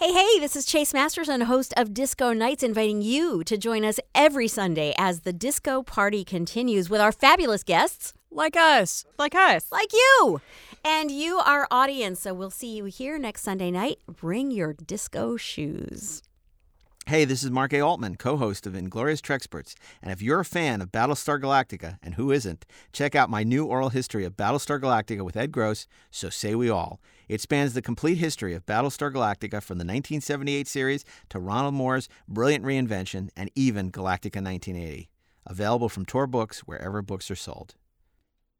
Hey, hey, this is Chase Masterson, host of Disco Nights, inviting you to join us every Sunday as the disco party continues with our fabulous guests Like us. Like us. like you. And you, our audience. So we'll see you here next Sunday night. Bring your disco shoes. Hey, this is Mark A. Altman, co host of Inglorious Treksperts. And if you're a fan of Battlestar Galactica, and who isn't, check out my new oral history of Battlestar Galactica with Ed Gross, So Say We All. It spans the complete history of Battlestar Galactica from the 1978 series to Ronald Moore's brilliant reinvention and even Galactica 1980. Available from Tor Books wherever books are sold.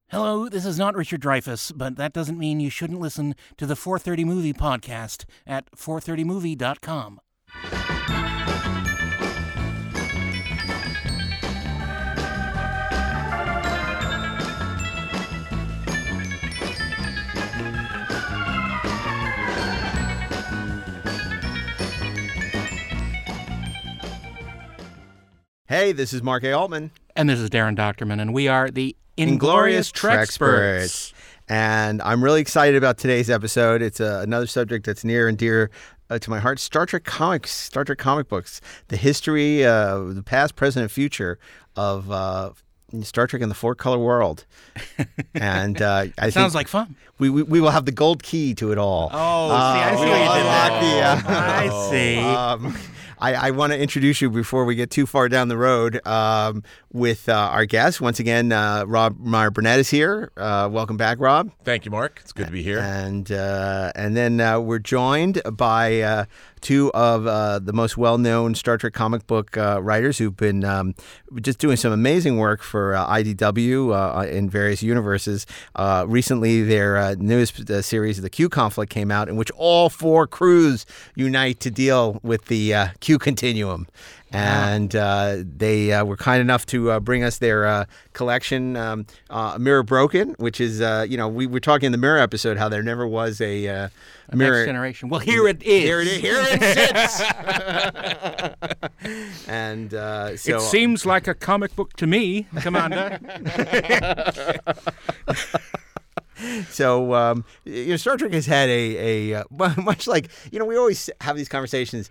Hello, this is not Richard Dreyfuss, but that doesn't mean you shouldn't listen to the 430 Movie podcast at 430movie.com. Hey, this is Mark A. Altman. And this is Daren Dochterman, and we are the Inglorious Treksperts. And I'm really excited about today's episode. It's uh, another subject that's near and dear uh, to my heart Star Trek comics, Star Trek comic books, the history, uh, the past, present, and future of uh, Star Trek in the four color world. And uh, I Sounds like fun. we, we, we will have the gold key to it all. Oh, see, I see we what you did unlock there. the, uh, I see. um, I, I want to introduce you before we get too far down the road um, with uh, our guest. Once again, uh, Rob Meyer Burnett is here. Uh, welcome back, Rob. Thank you, Mark. It's good to be here. And uh, and then uh, we're joined by uh, two of uh, the most well-known Star Trek comic book uh, writers who've been um, just doing some amazing work for uh, IDW uh, in various universes. Uh, recently, their uh, newest series, The Q Conflict, came out, in which all four crews unite to deal with the Q Continuum. And uh, they uh, were kind enough to uh, bring us their uh, collection, um, uh, Mirror Broken, which is, uh, you know, we were talking in the Mirror episode how there never was a, uh, Next Mirror. generation. Well, here it is. Here it is. Here it sits. and uh, so it seems like a comic book to me, Commander. So, um, you know, Star Trek has had a, a uh, much like you know we always have these conversations.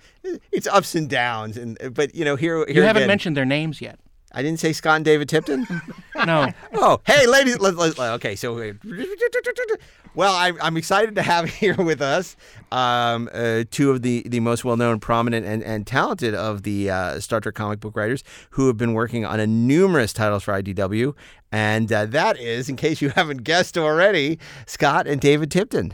It's ups and downs, and but you know here here You haven't again- mentioned their names yet. I didn't say Scott and David Tipton. No. oh, hey, ladies. Let, let, let- okay, so well, I, I'm excited to have here with us um, uh, two of the, the most well known, prominent, and, and talented of the uh, Star Trek comic book writers who have been working on a numerous titles for IDW, and uh, that is, in case you haven't guessed already, Scott and David Tipton.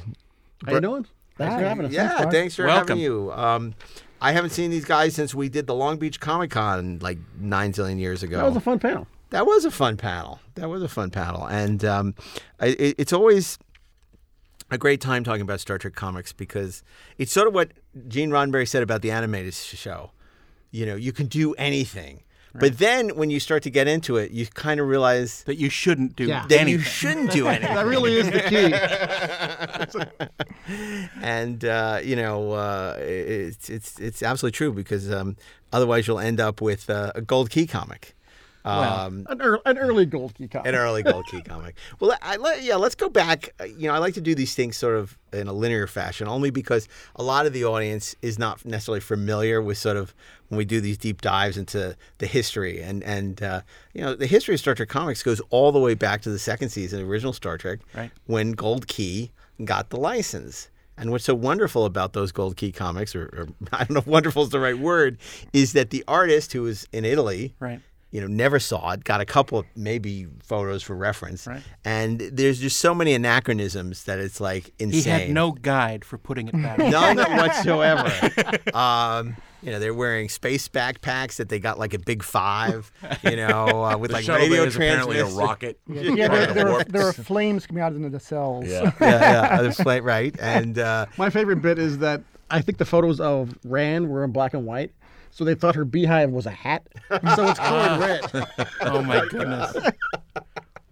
How you doing? Thanks for having us. Yeah, Mark. thanks for Welcome. having you. Um, I haven't seen these guys since we did the Long Beach Comic Con like nine zillion years ago. That was a fun panel. That was a fun panel. That was a fun panel, and um, I- it, it's always a great time talking about Star Trek comics because it's sort of what Gene Roddenberry said about the animated show. You know, you can do anything, but then when you start to get into it, you kind of realize That you shouldn't do Yeah. that anything. you shouldn't do anything. That really is the key. and uh, you know uh, it's it's it's absolutely true because um, otherwise you'll end up with uh, a gold key comic. Um, An, ear- an early gold key comic. an early gold key comic. Well, I, let, yeah, let's go back. You know, I like to do these things sort of in a linear fashion, only because a lot of the audience is not necessarily familiar with sort of when we do these deep dives into the history and and uh, you know the history of Star Trek comics goes all the way back to the second season of original Star Trek, Right. when Gold Key got the license. And what's so wonderful about those Gold Key comics, or, or I don't know if wonderful is the right word, is that the artist who was in Italy, Right. You know, never saw it, got a couple of maybe photos for reference. Right. And there's just so many anachronisms that it's like insane. He had no guide for putting it back. None whatsoever. um, you know, they're wearing space backpacks that they got like a big five, you know, uh, with The like shuttle radio bay is apparently a rocket. Yeah, Part there, there, are, there are flames coming out of the cells. Yeah. yeah, yeah, that's right, right. And uh, My favorite bit is that I think the photos of Rand were in black and white, so they thought her beehive was a hat, so it's colored red. oh my goodness.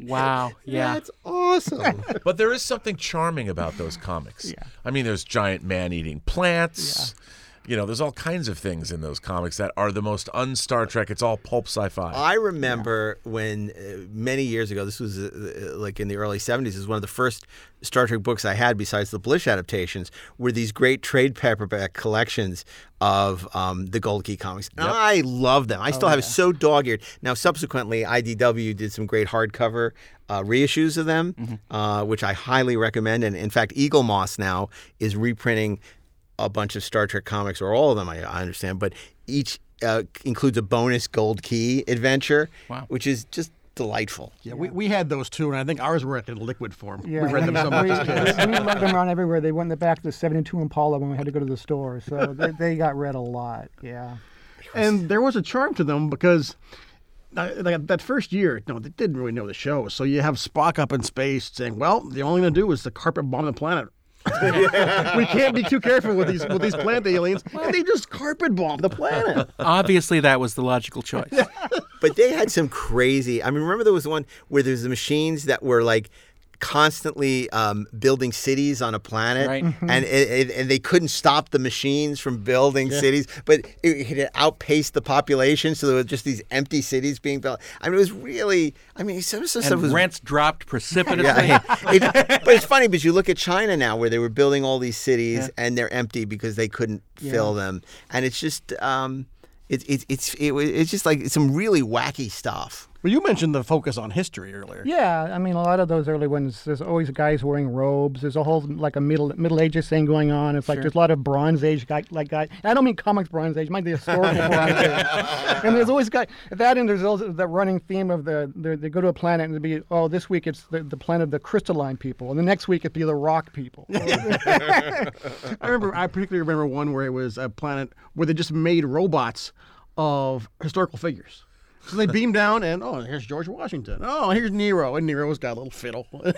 Wow. Yeah. that's awesome. But there is something charming about those comics. Yeah. I mean, there's giant man-eating plants. You know, there's all kinds of things in those comics that are the most un-Star Trek. It's all pulp sci-fi. I remember when uh, many years ago, this was uh, like in the early 70s, is one of the first Star Trek books I had besides the Blish adaptations were these great trade paperback collections of um, the Gold Key comics. And I love them. I still have it so dog eared. Now, subsequently, IDW did some great hardcover uh, reissues of them, uh, which I highly recommend. And in fact, Eagle Moss now is reprinting a bunch of Star Trek comics, or all of them, I, I understand, but each uh, includes a bonus Gold Key adventure, Wow. which is just delightful. Yeah, we, we had those too, and I think ours were in liquid form. Yeah, we read them so much as kids. we, we lugged them around everywhere. They went in the back of the 72 Impala when we had to go to the store. So they, they got read a lot. Yeah. And there was a charm to them because uh, that first year, no, they didn't really know the show. So you have Spock up in space saying, "Well, the only thing to do is to carpet bomb the planet." we can't be too careful with these with these plant aliens, and they just carpet bomb the planet. Obviously, that was the logical choice. But they had some crazy. I mean, remember there was one where there's the machines that were like constantly um, building cities on a planet, Right. and it, it, and they couldn't stop the machines from building cities, but it, it outpaced the population, so there were just these empty cities being built. I mean, it was really. I mean, some of stuff And was rents dropped precipitously. Yeah, it, but it's funny because you look at China now, where they were building all these cities and they're empty because they couldn't fill them, and it's just, um, it's it's it's it, it's just like some really wacky stuff. Well, you mentioned the focus on history earlier. Yeah, I mean, a lot of those early ones, there's always guys wearing robes. There's a whole, like, a Middle Middle Ages thing going on. It's like there's a lot of Bronze Age guy, like guy. I don't mean comics Bronze Age, might be the historical Bronze Age. And there's always guy, that and there's also the running theme of the, the they go to a planet and it'd be, oh, this week it's the, the planet of the crystalline people. And the next week it'd be the rock people. I remember. I particularly remember one where it was a planet where they just made robots of historical figures. So they beam down, and oh, here's George Washington. Oh, here's Nero, and Nero's got a little fiddle.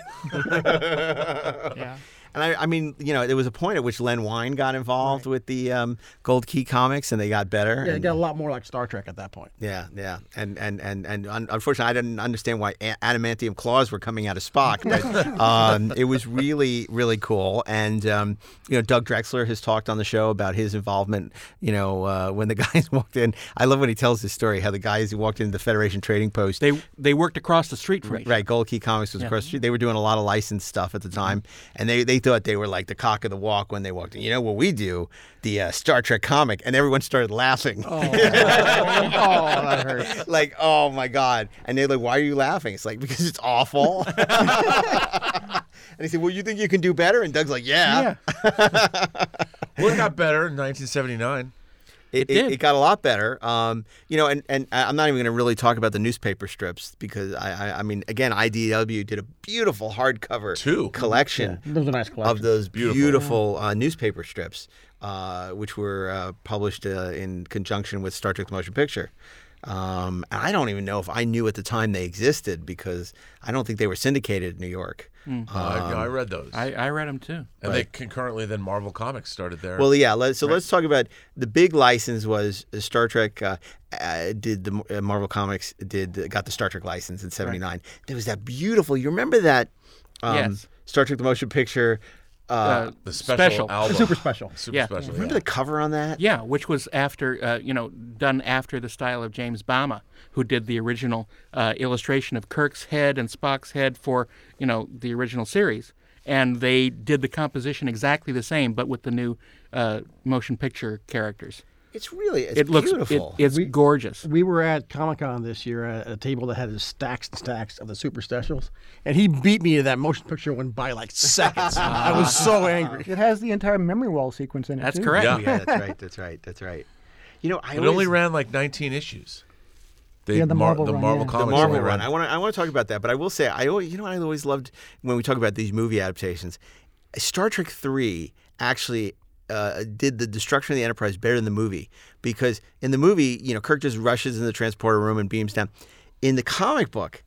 yeah. And I, I mean, you know, there was a point at which Len Wein got involved with the um, Gold Key comics, and they got better. yeah, it and- got a lot more like Star Trek at that point. Yeah, yeah, and and and and unfortunately, I didn't understand why adamantium claws were coming out of Spock, but um, it was really, really cool. And um, you know, Doug Drexler has talked on the show about his involvement. You know, uh, when the guys walked in, I love when he tells this story. How the guys who walked into the Federation Trading Post, They they worked across the street from each Right, Gold Key Comics was across the street. They were doing a lot of licensed stuff at the time, and they, they thought they were like the cock of the walk when they walked in. You know what we do? The uh, Star Trek comic, and everyone started laughing. Oh, that hurts. like, oh my god! And they're like, "Why are you laughing?" It's like because it's awful. and he said, "Well, you think you can do better?" And Doug's like, "Yeah." Well, it got better in 1979. It, It did. it, got a lot better. Um, you know, and, and I'm not even going to really talk about the newspaper strips because I, I, I mean, again, IDW did a beautiful hardcover Two. collection That was a nice collection. of those Beautiful. beautiful, uh, newspaper strips, uh, which were uh, published uh, in conjunction with Star Trek: The Motion Picture. Um, and I don't even know if I knew at the time they existed because I don't think they were syndicated in New York. Uh, yeah, I read those. I, I read them too. and they concurrently then Marvel Comics started there. Well, yeah. Let, so let's talk about the big license was uh, Star Trek. Uh, uh, did the uh, Marvel Comics did got the Star Trek license in '79? There was that beautiful. You remember that? Um, Yes. Star Trek: The Motion Picture. Uh, Uh, the special, special. album. super special. Super Yeah. special. remember yeah. the cover on that? Yeah, which was after, uh, you know, done after the style of James Bama, who did the original uh, illustration of Kirk's head and Spock's head for, you know, the original series. And they did the composition exactly the same, but with the new uh, motion picture characters. It's really it's it looks, it, beautiful. it's gorgeous. We were at Comic Con this year at a table that had stacks and stacks of the super specials, and he beat me to that motion picture one by like seconds. I was so angry. It has the entire memory wall sequence in it. That's too. correct. Yeah. yeah, that's right. That's right. That's right. You know, I It always, only ran like 19 issues. They, Yeah, the Mar- Marvel the run, Marvel yeah. comics the Marvel only run. I want to I want to talk about that, but I will say I always, you know I always loved when we talk about these movie adaptations. Star Trek three actually uh, did the destruction of the Enterprise better than the movie because in the movie, you know, Kirk just rushes in the transporter room and beams down. In the comic book,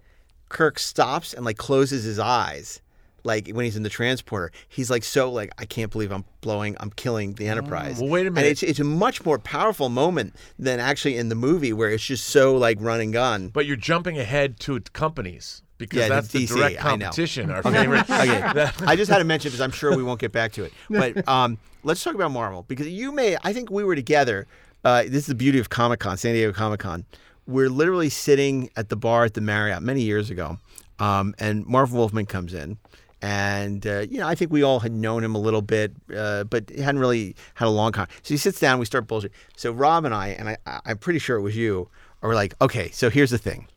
Kirk stops and like closes his eyes. like when he's in the transporter, he's like so like I can't believe I'm blowing, I'm killing the Enterprise. Well, wait a And minute. it's it's a much more powerful moment than actually in the movie where it's just so like run and gun. But you're jumping ahead to companies because Yeah, the that's the DC, direct I know. competition. Our favorite. Okay, I just had to mention because I'm sure we won't get back to it. But um, let's talk about Marvel because you may. I think we were together. Uh, this is the beauty of Comic Con, San Diego Comic Con. We're literally sitting at the bar at the Marriott many years ago, um, and Marv Wolfman comes in. And uh, you know, I think we all had known him a little bit, uh, but hadn't really had a long con. So he sits down, we start bullshit. So Rob and I, and I, I'm pretty sure it was you, are like, okay, so here's the thing.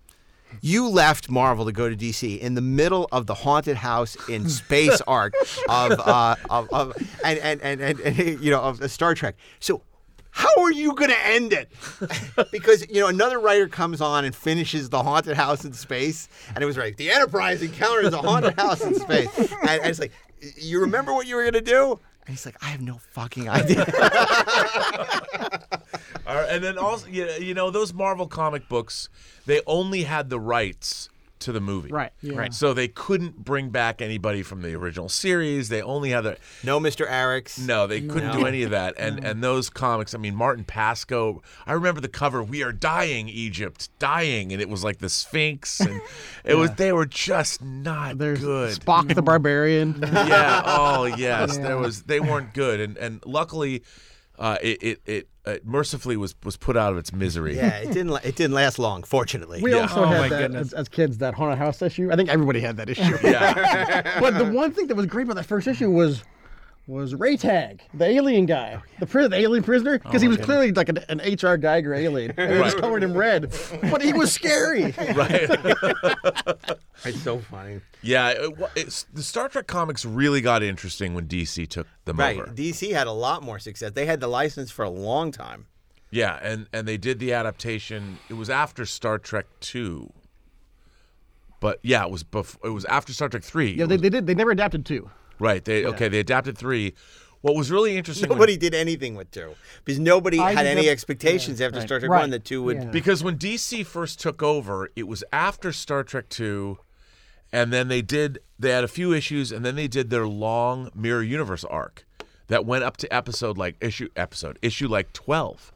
You left Marvel to go to DC in the middle of the haunted house in space arc of, uh, of, of and, and, and, and, and, you know, of Star Trek. So how are you going to end it? because, you know, another writer comes on and finishes the haunted house in space. And it was right. The Enterprise encounters the haunted house in space. And, and it's like, you remember what you were going to do? And he's like, I have no fucking idea. All right, and then also, you you know, those Marvel comic books, they only had the rights to the movie. Right. Right. So they couldn't bring back anybody from the original series. They only had the no, Mr. Arex. no, they couldn't do any of that. And and those comics, I mean, Martin Pasko. I remember the cover. We are dying, Egypt, dying, and it was like the Sphinx, and it was. They were just not There's good. Spock the Barbarian. yeah. Oh yes, there was. They weren't good, and and luckily, uh, it it, it uh, mercifully was was put out of its misery. Yeah, it didn't. la- It didn't last long, fortunately. We also Oh, had that as, as kids, that haunted house issue. I think everybody had that issue. Yeah. but the one thing that was great about that first issue was was Raytag, the alien guy, oh, the pri- the alien prisoner, oh because he was clearly like an, an H.R. Giger alien, and he was Right. covered in red, but he was scary. right. It's so funny. Yeah. It, it's, the Star Trek comics really got interesting when DC took them Right. over. DC had a lot more success. They had the license for a long time. Yeah, and and they did the adaptation. It was after Star Trek two. But yeah, it was bef- it was after Star Trek three. Yeah, they, was- they did. They never adapted two. Right. They okay. They adapted three. What was really interesting when- Nobody did anything with two because nobody I had any never- expectations after Star Trek Right. One that two would. Yeah. because when DC first took over, it was after Star Trek two, and then they did they had a few issues, and then they did their long Mirror Universe arc that went up to episode like issue episode issue like twelve.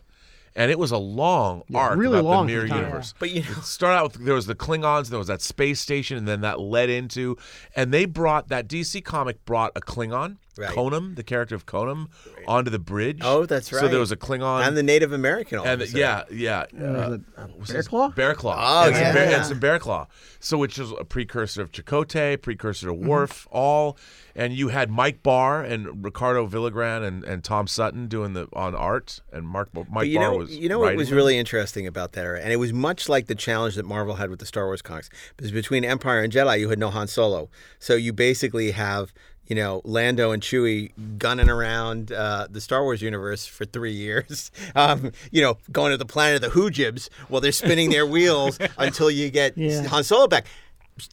And it was a long arc really about long the Mirror the time. Universe. But you know- it started out with there was the Klingons, there was that space station, and then that led into, and they brought that DC comic brought a Klingon, Right. Konom, the character of Konom, onto the bridge. Oh, that's right. So there was a Klingon, and the Native American. all and the- yeah, sudden. yeah, Was uh, it, uh, was Bear Claw? Bear Claw. Oh, and some bear, yeah. and some Bear Claw. So which is a precursor of Chakotay, precursor to Mm-hmm. Worf, all. And you had Mike Barr and Ricardo Villagran and, and Tom Sutton doing the on art, and Mark Mike But you Barr know, was you know what was them. really interesting about that era, and it was much like the challenge that Marvel had with the Star Wars comics. Because between Empire and Jedi, you had no Han Solo, so you basically have you know Lando and Chewie gunning around uh, the Star Wars universe for three years. Um, you know, going to the planet of the Hoojibs while they're spinning their wheels until you get Yeah. Han Solo back.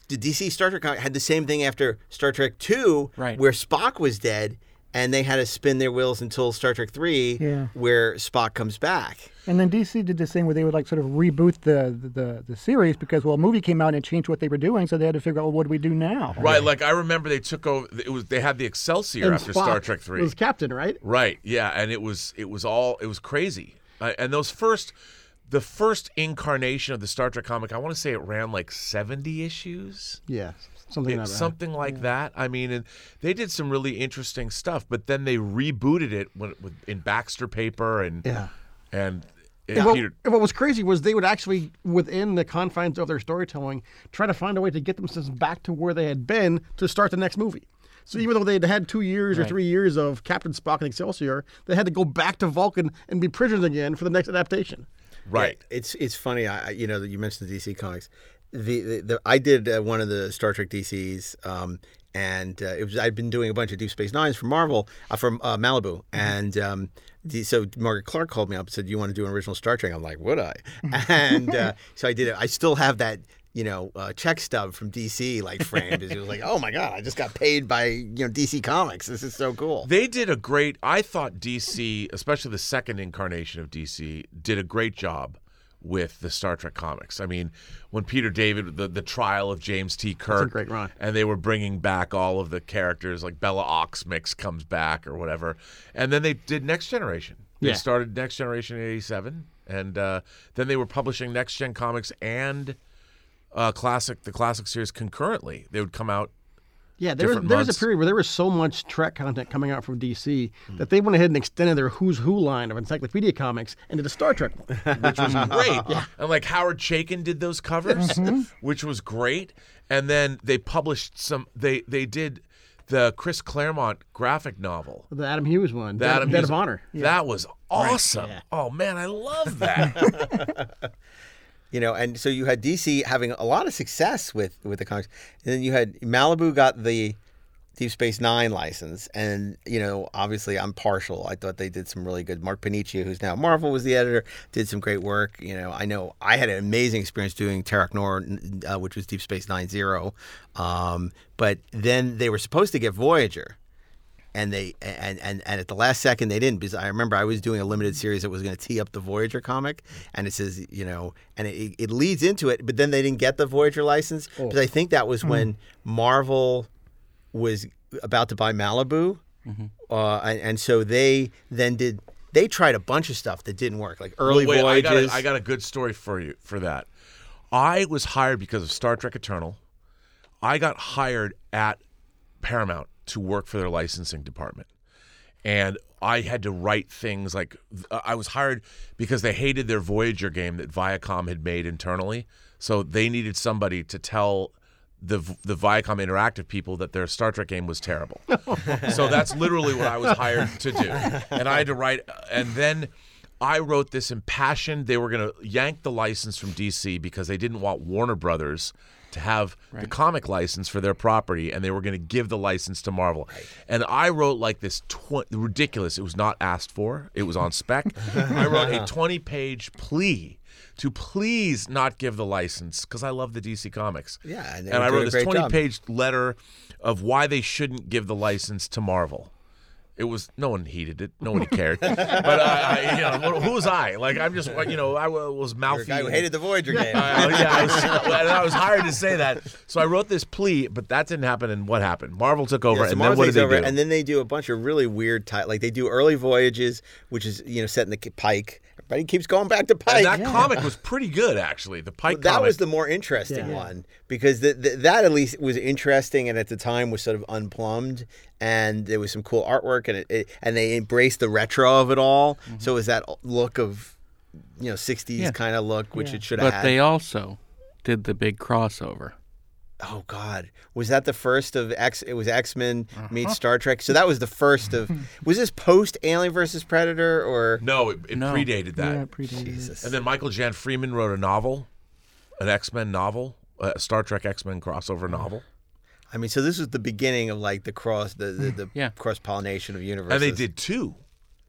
The DC Star Trek had the same thing after Star Trek Two, Right. where Spock was dead. And they had to spin their wheels until Star Trek Three, Yeah. where Spock comes back. And then DC did this thing where they would like sort of reboot the, the, the, the series because well, a movie came out and it changed what they were doing, so they had to figure out well, what do we do now? Right, like I remember they took over. It was they had the Excelsior And after Spock Star Trek three. It was captain, right? Right. Yeah, and it was it was all it was crazy. Uh, and those first the first incarnation of the Star Trek comic, I want to say it ran like 70 issues. Yeah, something It- like that. something like that. I mean, and they did some really interesting stuff, but then they rebooted it when, with, in Baxter paper and Yeah. and, and And what, and what was crazy was they would actually, within the confines of their storytelling, try to find a way to get themselves back to where they had been to start the next movie. So even though they'd had two years or three years of Captain Spock and Excelsior, they had to go back to Vulcan and be prisoners again for the next adaptation. Right. Yeah, it's it's funny. I I- you know that you mentioned the DC comics. The, the, the I did uh, one of the Star Trek DCs, um, and uh, it was I'd been doing a bunch of Deep Space Nines for Marvel uh, from uh, Malibu, and um, the, so Margaret Clark called me up and said, "Do you want to do an original Star Trek?" I'm like, "Would I?" and uh, so I did it. I still have that. You know, uh, check stub from DC like framed. it was like, oh my god, I just got paid by you know DC Comics. This is so cool. They did a great. I thought DC, especially the second incarnation of DC, did a great job with the Star Trek comics. I mean, when Peter David, the, the trial of James T. Kirk, great run. and they were bringing back all of the characters, like Bela Oxmyx comes back or whatever, and then they did Next Generation. They Yeah. started Next Generation in '87, and uh, then they were publishing Next Gen comics and uh, classic, the classic series concurrently. They would come out. Yeah, there was, there was a period where there was so much Trek content coming out from DC hmm. that they went ahead and extended their Who's Who line of Encyclopedia comics into the Star Trek one. which was great. And like Howard Chaykin did those covers, mm-hmm. which was great. And then they published some. They they did the Chris Claremont graphic novel. the Adam Hughes one, The Adam Dead Hughes- of Honor. That was awesome. Yeah. Oh man, I love that. You know, and so you had DC having a lot of success with with the comics, and then you had Malibu got the Deep Space Nine license, and you know, obviously, I'm partial. I thought they did some really good. Marc Paniccia, who's now Marvel, was the editor, did some great work. You know, I know I had an amazing experience doing Terok Nor, uh, which was Deep Space Nine Zero, um, but then they were supposed to get Voyager and they and, and and at the last second they didn't because I remember I was doing a limited series that was going to tee up the Voyager comic and it says you know and it, it leads into it but then they didn't get the Voyager license because I think that was when Marvel was about to buy Malibu uh, and, and so they then did they tried a bunch of stuff that didn't work like early Wait, I got, a, I got a good story for you for that. I was hired because of Star Trek Eternal. I got hired at Paramount to work for their licensing department. And I had to write things like I was hired because they hated their Voyager game that Viacom had made internally. So they needed somebody to tell the the Viacom Interactive people that their Star Trek game was terrible. so that's literally what I was hired to do. And I had to write and then I wrote this impassioned they were going to yank the license from DC because they didn't want Warner Brothers to have the comic license for their property and they were going to give the license to Marvel. And I wrote like this tw- ridiculous, it was not asked for, it was on spec. I wrote a 20 page plea to please not give the license because I love the DC comics. Yeah, and and I wrote this 20 job. page letter of why they shouldn't give the license to Marvel. It was no one heeded it, nobody cared. but I, I, you know, who was I? Like I'm just, you know, I was mouthy. who hated the Voyager game uh, yeah, I was, and I was hired to say that. So I wrote this plea, but that didn't happen. And what happened? Marvel took over, Yeah, so and then what did takes they over, do? And then they do a bunch of really weird, ti like they do early voyages, which is you know set in the Pike. Everybody keeps going back to Pike. And that comic was pretty good, actually. The Pike that comic. was the more interesting one because the, the, that at least was interesting and at the time was sort of unplumbed and there was some cool artwork and it, it and they embraced the retro of it all. Mm-hmm. So it was that look of you know 60s Yeah. kind of look which it should have But had. they also did the big crossover. Oh God, was that the first of X? It was X Men uh-huh. meets Star Trek. So that was the first of. Was this post Alien versus Predator or? no, it, it No. predated that. Yeah, predated. Jesus. And then Michael Jan Friedman wrote a novel, an X Men novel, a Star Trek X Men crossover novel. I mean, so this was the beginning of like the cross, the the, the Yeah. cross pollination of universes. And they did two.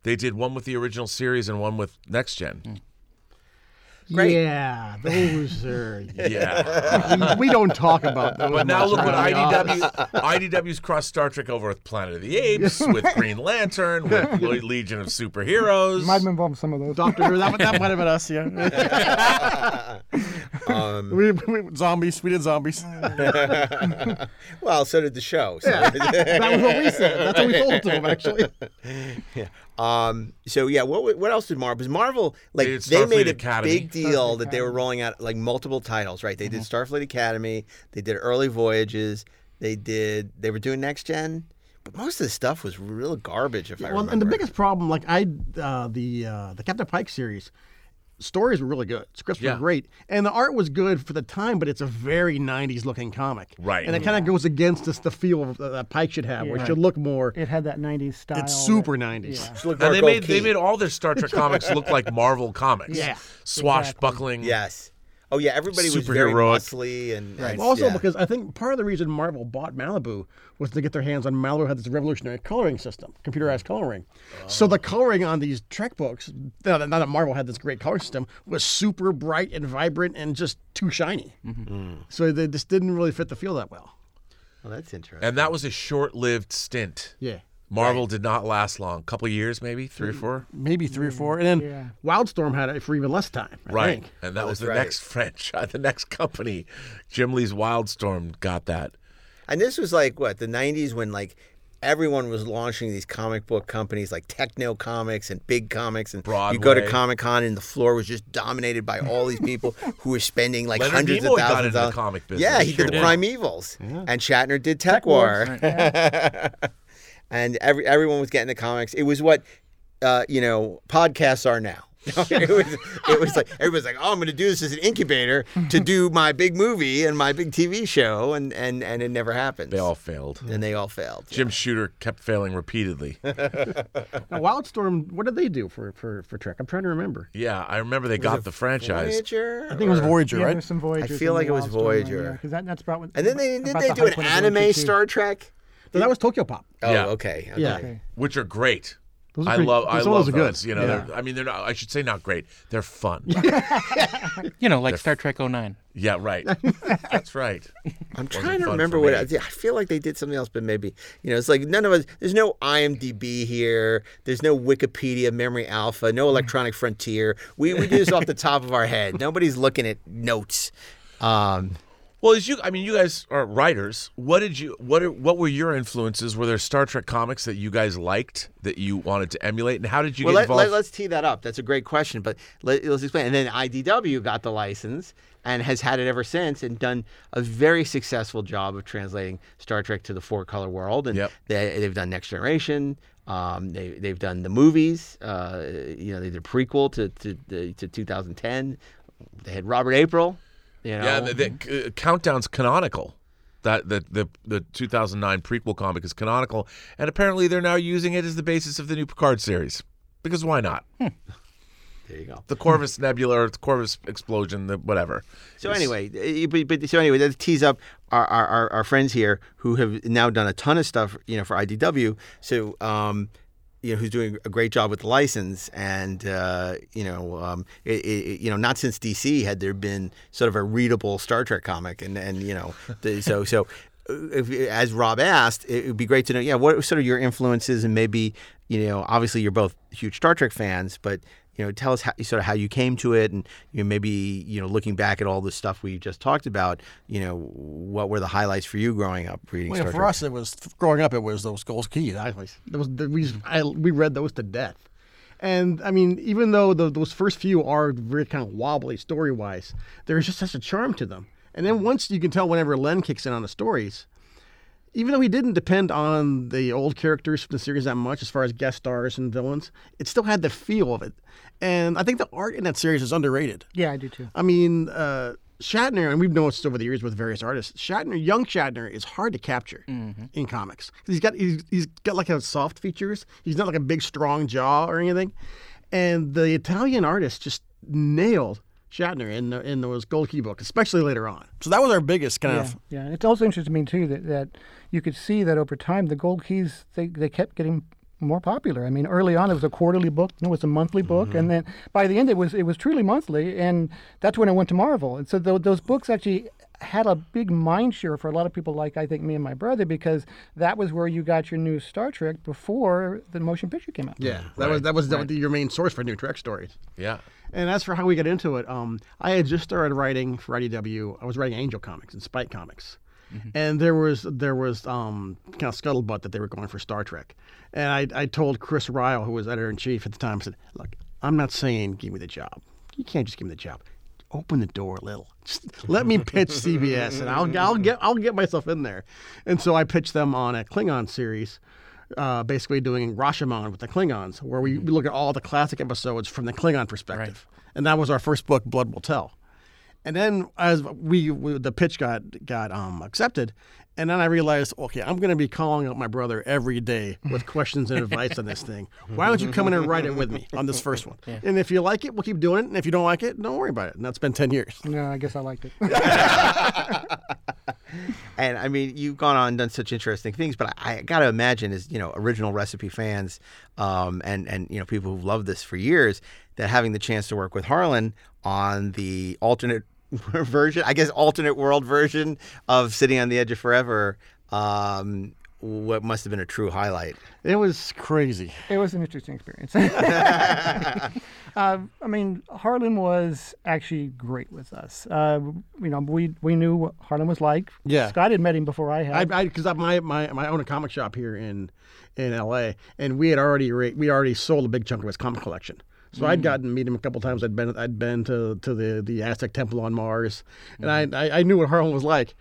They did one with the original series and one with Next Gen. Mm. Great. Yeah, those are. Yeah. we, we don't talk about those. But now look what around the office. IDW IDW's crossed Star Trek over with Planet of the Apes, with Green Lantern, with Legion of Superheroes. Might have involved in some of those. Doctor Who. That, that might have been us. Yeah. Um, we, we, zombies. We did zombies. well, so did the show. So. that was what we said. That's what we told them actually. Um. So yeah, what what else did Marvel? Because Marvel like They they made a Academy. big deal that they were rolling out like multiple titles, right? They did Starfleet Academy, they did Early Voyages, they did they were doing Next Gen, but most of the stuff was real garbage. If I Well, remember. and the biggest problem, like I, uh, the uh, the Captain Pike series, stories were really good. Scripts Yeah. were great, and the art was good for the time. But it's a very '90s looking comic, Right. And it kind of goes against this, the feel of, uh, that Pike should have, where it should look more. It had that 90s style. It's super that- '90s. Yeah. Look and they Gold made they made all their Star Trek comics look like Marvel comics. Yeah. Swashbuckling. yes. Oh yeah, everybody was very Superheroic. muscly and, and Also, yeah. because I think part of the reason Marvel bought Malibu was to get their hands on Malibu had this revolutionary coloring system, computerized coloring. So the coloring on these Trek books, now that Marvel had this great color system, was super bright and vibrant and just too shiny. Mm-hmm. So they just didn't really fit the feel that well. well, that's interesting. And that was a short lived stint. Yeah. Marvel did not last long. A couple years, maybe three or mm, four. maybe three or four, and then Yeah. Wildstorm had it for even less time. I Right, think. and that was the right. next franchise, the next company. Jim Lee's Wildstorm got that. And this was like what the '90s when like everyone was launching these comic book companies like Techno Comics and Big Comics, and Broadway. you go to Comic Con and the floor was just dominated by all these people who were spending like Leonard hundreds Nimoy of got thousands. into the of dollars. comic business. Yeah, he Sure did the did. Primortals, and Shatner did Tech, War, and every everyone was getting the comics. It was what uh, you know podcasts are now. it was it was like everybody's like, oh, I'm going to do this as an incubator to do my big movie and my big TV show, and and and it never happened. They all failed. and they all failed. Jim Shooter kept failing repeatedly. Now, Wildstorm, what did they do for for for Trek? I'm trying to remember. yeah, I remember they got the franchise. Voyager. I think it was Voyager, Yeah, right? there's some Voyagers. feel like it was Wildstorm one, Voyager. Yeah, that, that's about what. And then they did about they the do an hype when it anime Star Trek? So that was Tokyo Pop. Oh, Yeah. okay. okay. Yeah. Okay. which are great. Those are I pretty- love I those love are good. those. You know, Yeah. they're, I mean, they're not. I should say not great. They're fun. You know, like Star Trek 09. yeah, right. That's right. I'm trying to fun remember for what me. I, I feel like they did something else, but maybe you know it's like none of us. There's no IMDb here. There's no Wikipedia, Memory Alpha, no Electronic Frontier. We we do this off the top of our head. Nobody's looking at notes. Um, Well, as you, I mean, you guys are writers. What did you? What are, What were your influences? Were there Star Trek comics that you guys liked that you wanted to emulate? And how did you well, get let, involved? let, us tee that up. That's a great question, but let, let's explain. And then IDW got the license and has had it ever since, and done a very successful job of translating Star Trek to the four color world. And Yep. they, they've done Next Generation. Um, they they've done the movies. Uh, you know, they did a prequel to to, to 2010. They had Robert April. You know, yeah, the, the uh, countdown's canonical. That the, the the 2009 prequel comic is canonical, and apparently they're now using it as the basis of the new Picard series. Because why not? there you go. The Corvus Nebula or the Corvus explosion, the whatever. So It's- anyway, eh, but, but so anyway, that tease up our, our, our, our friends here who have now done a ton of stuff, you know, for IDW. So um, you know, who's doing a great job with the license, and uh, you know, um, it, it, you know, not since DC had there been sort of a readable Star Trek comic, and and you know, the, so so. uh, If, as Rob asked, it would be great to know, yeah, what sort of your influences, and maybe, you know, obviously you're both huge Star Trek fans, but you know, tell us how, sort of how you came to it, and you know, maybe you know, looking back at all the stuff we just talked about, you know, what were the highlights for you growing up reading Well, Star for Trek? us, it was growing up. It was those Gold Keys. I was, that was the, we I, we read those to death. And I mean, even though the, those first few are very kind of wobbly story wise, there's just such a charm to them. And then once you can tell whenever Len kicks in on the stories, even though he didn't depend on the old characters from the series that much as far as guest stars and villains, it still had the feel of it. And I think the art in that series is underrated. Yeah, I do too. I mean, uh, Shatner, and we've noticed over the years with various artists, Shatner, young Shatner, is hard to capture in comics. He's got he's, he's got like a soft features. He's not like a big strong jaw or anything. And the Italian artist just nailed Shatner in the, in those Gold Key books, especially later on. So that was our biggest kind Yeah, of. yeah. It's also interesting to me too that, that you could see that over time the gold keys they, they kept getting more popular. I mean, early on it was a quarterly book, then it was a monthly book, Mm-hmm. and then by the end it was it was truly monthly, and that's when it went to Marvel. And so tho- those books actually had a big mind share for a lot of people, like I think me and my brother, because that was where you got your new Star Trek before the motion picture came out. Yeah, that was that was the, your main source for new Trek stories. Yeah. And as for how we got into it, um, I had just started writing for IDW. I was writing Angel Comics and Spike Comics, and there was there was um, kind of scuttlebutt that they were going for Star Trek. And I, I told Chris Ryall, who was editor in chief at the time, I said, "Look, I'm not saying give me the job. You can't just give me the job. Open the door a little. Just let me pitch CBS, and I'll I'll get I'll get myself in there." And so I pitched them on a Klingon series uh, basically doing Rashomon with the Klingons, where we, we look at all the classic episodes from the Klingon perspective, and that was our first book, Blood Will Tell. And then as we, we the pitch got got um, accepted, and then I realized, okay, I'm going to be calling up my brother every day with questions and advice on this thing. Why don't you come in and write it with me on this first one? And if you like it, we'll keep doing it. And if you don't like it, don't worry about it. And that's been ten years. No, I guess I liked it. And I mean, you've gone on and done such interesting things, but I, I got to imagine, as you know, original recipe fans, um, and and you know, people who've loved this for years, that having the chance to work with Harlan on the alternate version, I guess, alternate world version of City on the Edge of Forever, um, what must have been a true highlight. It was crazy. It was an interesting experience. uh, I mean, Harlan was actually great with us. Uh, you know, we we knew what Harlan was like. Yeah. Scott had met him before I had. I because I, my my my own a comic shop here in in L.A. and we had already ra- we already sold a big chunk of his comic collection. So I'd gotten to meet him a couple times. I'd been I'd been to to the the Aztec Temple on Mars, and I, I I knew what Harlan was like.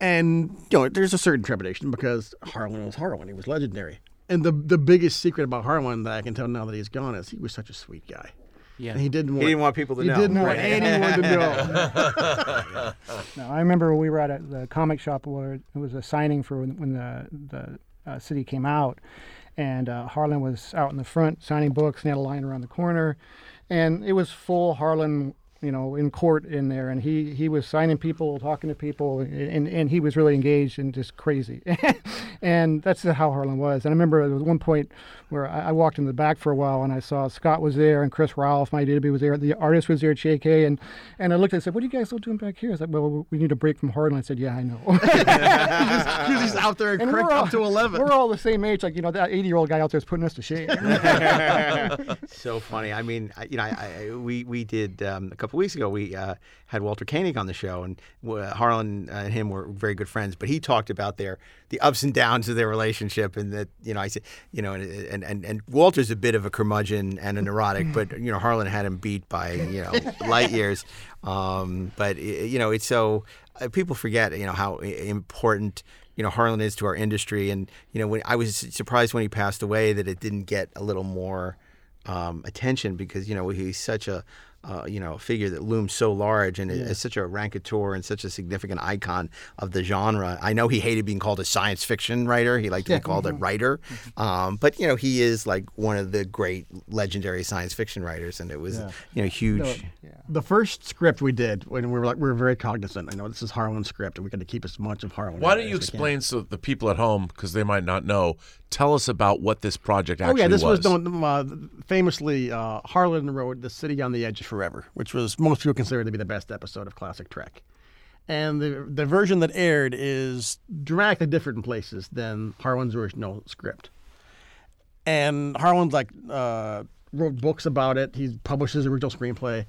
And you know, there's a certain trepidation because Harlan was Harlan. He was legendary. And the the biggest secret about Harlan that I can tell now that he's gone is he was such a sweet guy. Yeah. And he didn't want He didn't want people to he know. He didn't want anyone to know. No, I remember we were at a, the comic shop where it was a signing for when, when the the uh, city came out, and uh, Harlan was out in the front signing books, and had a line around the corner, and it was full Harlan, you know, in court in there, and he he was signing people, talking to people, and and he was really engaged and just crazy, and that's how Harlan was. And I remember at one point where I, I walked in the back for a while, and I saw Scott was there, and Chris Ryall, my DW was there, the artist was there, J.K., and and I looked and said, "What are you guys all doing back here?" I said, "Well, we need a break from Harlan." I said, "Yeah, I know." Because he's out there and And cranked we're all, up to eleven. We're all the same age. Like, you know, that 80 year old guy out there is putting us to shame. so funny. I mean, I, you know, I, I, we we did um, a couple weeks ago. We uh, had Walter Koenig on the show, and uh, Harlan and him were very good friends. But he talked about their the ups and downs of their relationship, and that you know, I said, you know, and and and, Walter's a bit of a curmudgeon and a neurotic, but you know, Harlan had him beat by you know light years. Um, but you know, it's so uh, people forget you know how important you know Harlan is to our industry, and you know, when I was surprised when he passed away that it didn't get a little more um, attention because you know he's such a uh, you know a figure that looms so large and is such a raconteur and such a significant icon of the genre. I know he hated being called a science fiction writer. He liked to be called a writer, um, but you know he is like one of the great legendary science fiction writers, and it was you know huge. the first script we did when we were like we were very cognizant. I know this is Harlan's script, and we got to keep as much of Harlan. Why don't you as we can. explain so the people at home, because they might not know, tell us about what this project Oh actually yeah, this was, was. uh, famously. Uh, Harlan wrote "The City on the Edge of Forever," which was most people consider to be the best episode of classic Trek. And the the version that aired is dramatically different in places than Harlan's original script. And Harlan's like uh, wrote books about it. He published his original screenplay,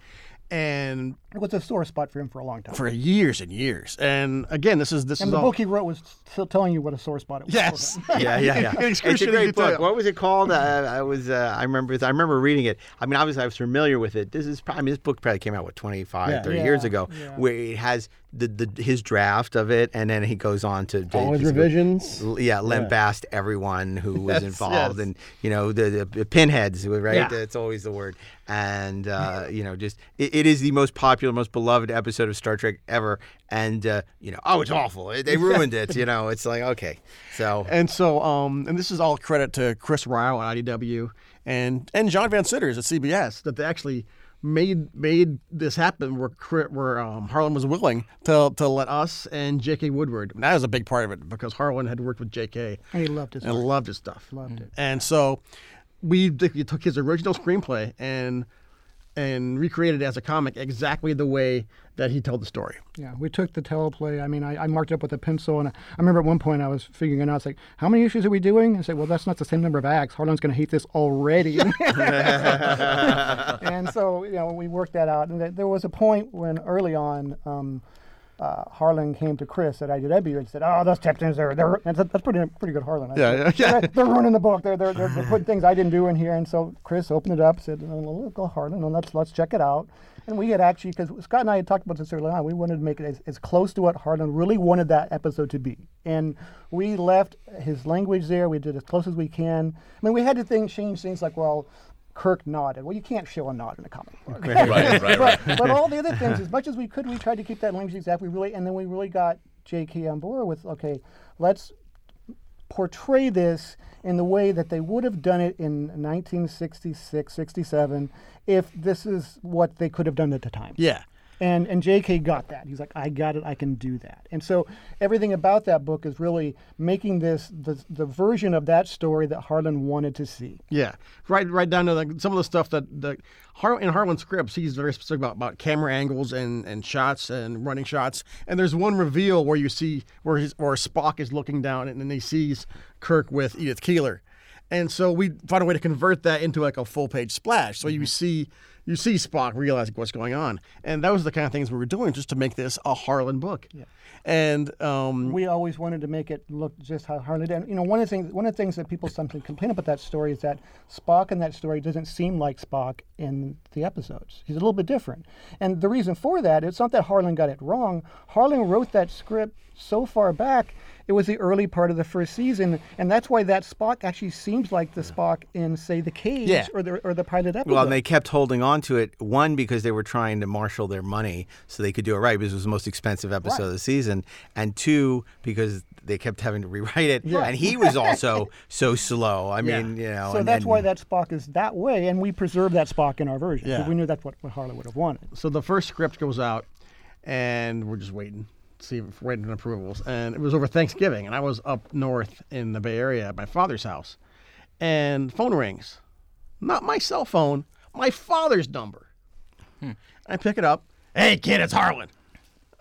and it was a sore spot for him for a long time. for years and years. And again, this is this and is the all, book he wrote was still telling you what a sore spot it was. Yes. yeah, yeah, yeah. It's a excruciating great book. What was it called? Uh, I was, uh, I remember, I remember reading it. I mean, obviously, I was familiar with it. This is, probably, I mean, this book probably came out what 25, Yeah. 30 Yeah, years ago, yeah. where it has the, the his draft of it, and then he goes on to, to all his revisions. l- Yeah, lambast everyone who was Yes, involved, yes. and you know the, the pinheads, right? Yeah. That's always the word. And uh, you know, just it, it is the most popular, most beloved episode of Star Trek ever. And uh, you know, oh, it's awful. They ruined it. You know, it's like okay, so And so, um, and this is all credit to Chris Ryall at IDW and and John Van Citters at CBS that they actually made made this happen where where um, Harlan was willing to to let us and J.K. Woodward. And that was a big part of it because Harlan had worked with J.K. And he loved his and loved his stuff. Loved it. And so we, we took his original screenplay and and recreated it as a comic exactly the way that he told the story. Yeah, we took the teleplay. I mean, I, I marked it up with a pencil, and I, I remember at one point I was figuring it out. It's like, how many issues are we doing? I said, well, that's not the same number of acts. Harlan's going to hate this already. and so, you know, we worked that out. And th- there was a point when early on, um, uh, Harlan came to Chris at IDW and said, "Oh, those chapters are they're and that's that's pretty pretty good Harlan." I Yeah, said, yeah, yeah. They're, they're ruining the book. They're they're, they're, they're putting things I didn't do in here. And so Chris opened it up, said, oh, "Look, Harlan, well, let's let's check it out." And we had actually, because Scott and I had talked about this earlier on, we wanted to make it as, as close to what Harlan really wanted that episode to be. And we left his language there. We did as close as we can. I mean, we had to think, change things like, well, Kirk nodded. Well, you can't show a nod in a comic book. right, right, right. but, but all the other things, as much as we could, we tried to keep that language exact. We really, and then we really got J.K. on board with, okay, let's portray this in the way that they would have done it in 1966, 67, if this is what they could have done at the time. Yeah. And and J.K. got that. He's like, I got it. I can do that. And so everything about that book is really making this the, the version of that story that Harlan wanted to see. Yeah, right, right down to like some of the stuff that the Har- in Harlan's scripts, he's very specific about, about camera angles and, and shots and running shots. And there's one reveal where you see where his where Spock is looking down and then he sees Kirk with Edith Keeler, and so we found a way to convert that into like a full page splash. So you see you see Spock realizing what's going on, and that was the kind of things we were doing just to make this a Harlan book. Yeah. And um, We always wanted to make it look just how Harlan did. And, you know, one of the things one of the things that people sometimes complain about that story is that Spock in that story doesn't seem like Spock in the episodes. He's a little bit different. And the reason for that, it's not that Harlan got it wrong. Harlan wrote that script so far back. It was the early part of the first season, and that's why that Spock actually seems like the Spock in, say, the Cage Yeah. or the or the pilot episode. Well, and they kept holding on to it. One because they were trying to marshal their money so they could do it right because it was the most expensive episode of the season, and two because they kept having to rewrite it. yeah. And he was also so slow. I mean, you know. so and, that's and- why that Spock is that way, and we preserve that Spock in our version. 'cause Yeah. we knew that's what, what Harlan would have wanted. so the first script goes out, and we're just waiting, see, if waiting on approvals. And it was over Thanksgiving, and I was up north in the Bay Area at my father's house, and phone rings, not my cell phone, my father's number. I pick it up. Hey, kid, it's Harlan.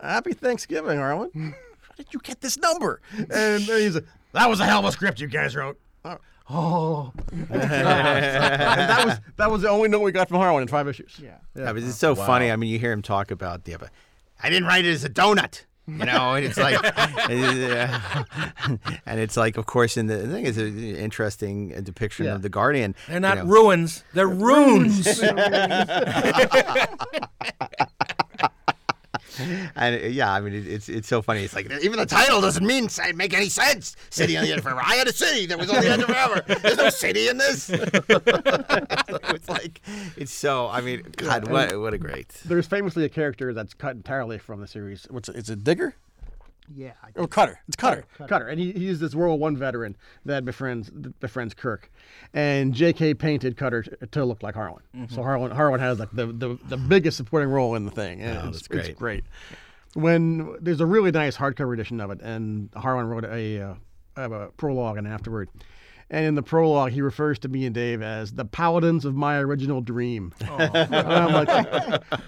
Happy Thanksgiving, Harlan. How did you get this number? And he's like, that was a hell of a script you guys wrote. Uh, Oh, and that was that was the only note we got from Harlan in five issues. Yeah. Yeah, but it's so funny. I mean, you hear him talk about the. but I didn't write it as a donut. You know, and it's like, and it's like, of course, in the, the thing is an interesting uh, depiction Yeah. of the Guardian. They're you not know. ruins. They're runes. And uh, yeah, I mean, it, it's it's so funny. It's like even the title doesn't mean make any sense. City on the edge of forever. I had a city that was on the edge of forever. There's no city in this. it's like it's so. I mean, God, what what a great. There's famously a character that's cut entirely from the series. What's? It's a digger Yeah. or cutter? It's cutter. Cutter. And he, he's this World War One veteran that befriends befriends Kirk, and J.K. painted Cutter to, to look like Harlan. So Harlan Harlan has like the, the, the biggest supporting role in the thing. And Oh, it's, that's great. It's great. When there's a really nice hardcover edition of it, and Harlan wrote a, uh, a prologue and afterward. And in the prologue, he refers to me and Dave as the paladins of my original dream. And I'm like,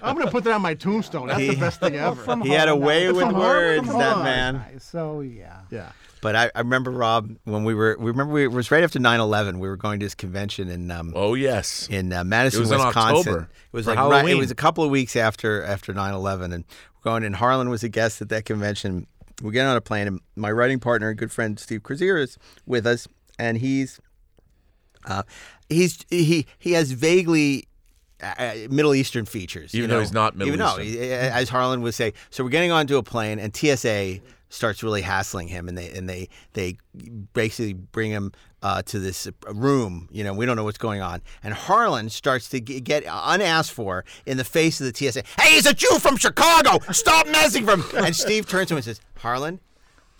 I'm going to put that on my tombstone. That's the best thing ever. From He had a way that- with words, that Harlan. man. So yeah. yeah. But I, I remember Rob when we were. We remember we, it was right after 9-11. We were going to this convention in um, Oh yes. in uh, Madison, It was in Wisconsin. October It was for like right, it was a couple of weeks after after 9/11, and we're going. And Harlan was a guest at that convention. We get on a plane, and my writing partner, good friend Steve Crozier, is with us, and he's uh, he's he he has vaguely. Uh, Middle Eastern features, Even you though he's not Middle Even though, Eastern. he- as Harlan would say. So we're getting onto a plane, and TSA starts really hassling him, and they and they they basically bring him uh, to this room. You know, we don't know what's going on, and Harlan starts to g- get unasked for in the face of the TSA. Hey, he's a Jew from Chicago. Stop messing from. Him and Steve turns to him and says, Harlan.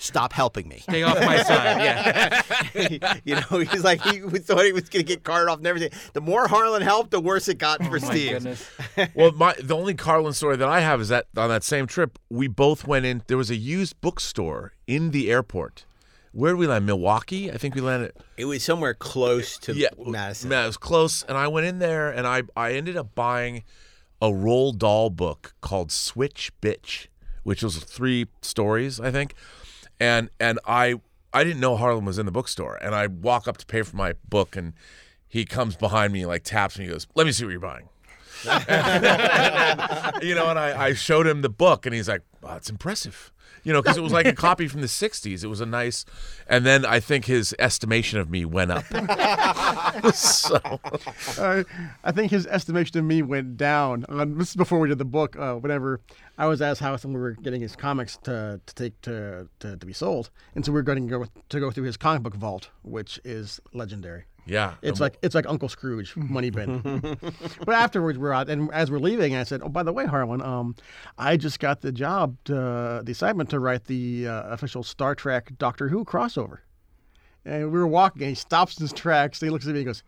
Stop helping me. Stay off my side. Yeah. you know, he's like he thought he was going to get carted off and everything. The more Harlan helped, the worse it got oh for Oh, My Steve. goodness. well, my the only Harlan story that I have is that on that same trip, we both went in. There was a used bookstore in the airport. Where did we land? Milwaukee, I think we landed. It was somewhere close to Yeah, Madison. Man, it was close, and I went in there, and I I ended up buying a Roald Dahl book called Switch Bitch, which was three stories, I think, and and I I didn't know Harlan was in the bookstore, and I walk up to pay for my book, and he comes behind me, like taps me, he goes, "Let me see what you're buying." you know, and I, I showed him the book, and he's like, wow, "It's impressive." You know, because it was like a copy from the '60s. It was a nice, and then I think his estimation of me went up. so Uh, I think his estimation of me went down. Um, this is before we did the book. Uh, whenever I was house and we were getting his comics to, to take to, to, to be sold, and so we are going to go to go through his comic book vault, which is legendary. Yeah, It's like it's like Uncle Scrooge money bin. but afterwards we're out, and as we're leaving, I said, "Oh, by the way, Harlan, um, I just got the job, to, the assignment to write the uh, official Star Trek Doctor Who crossover." And we were walking, and he stops in his tracks. And he looks at me and goes,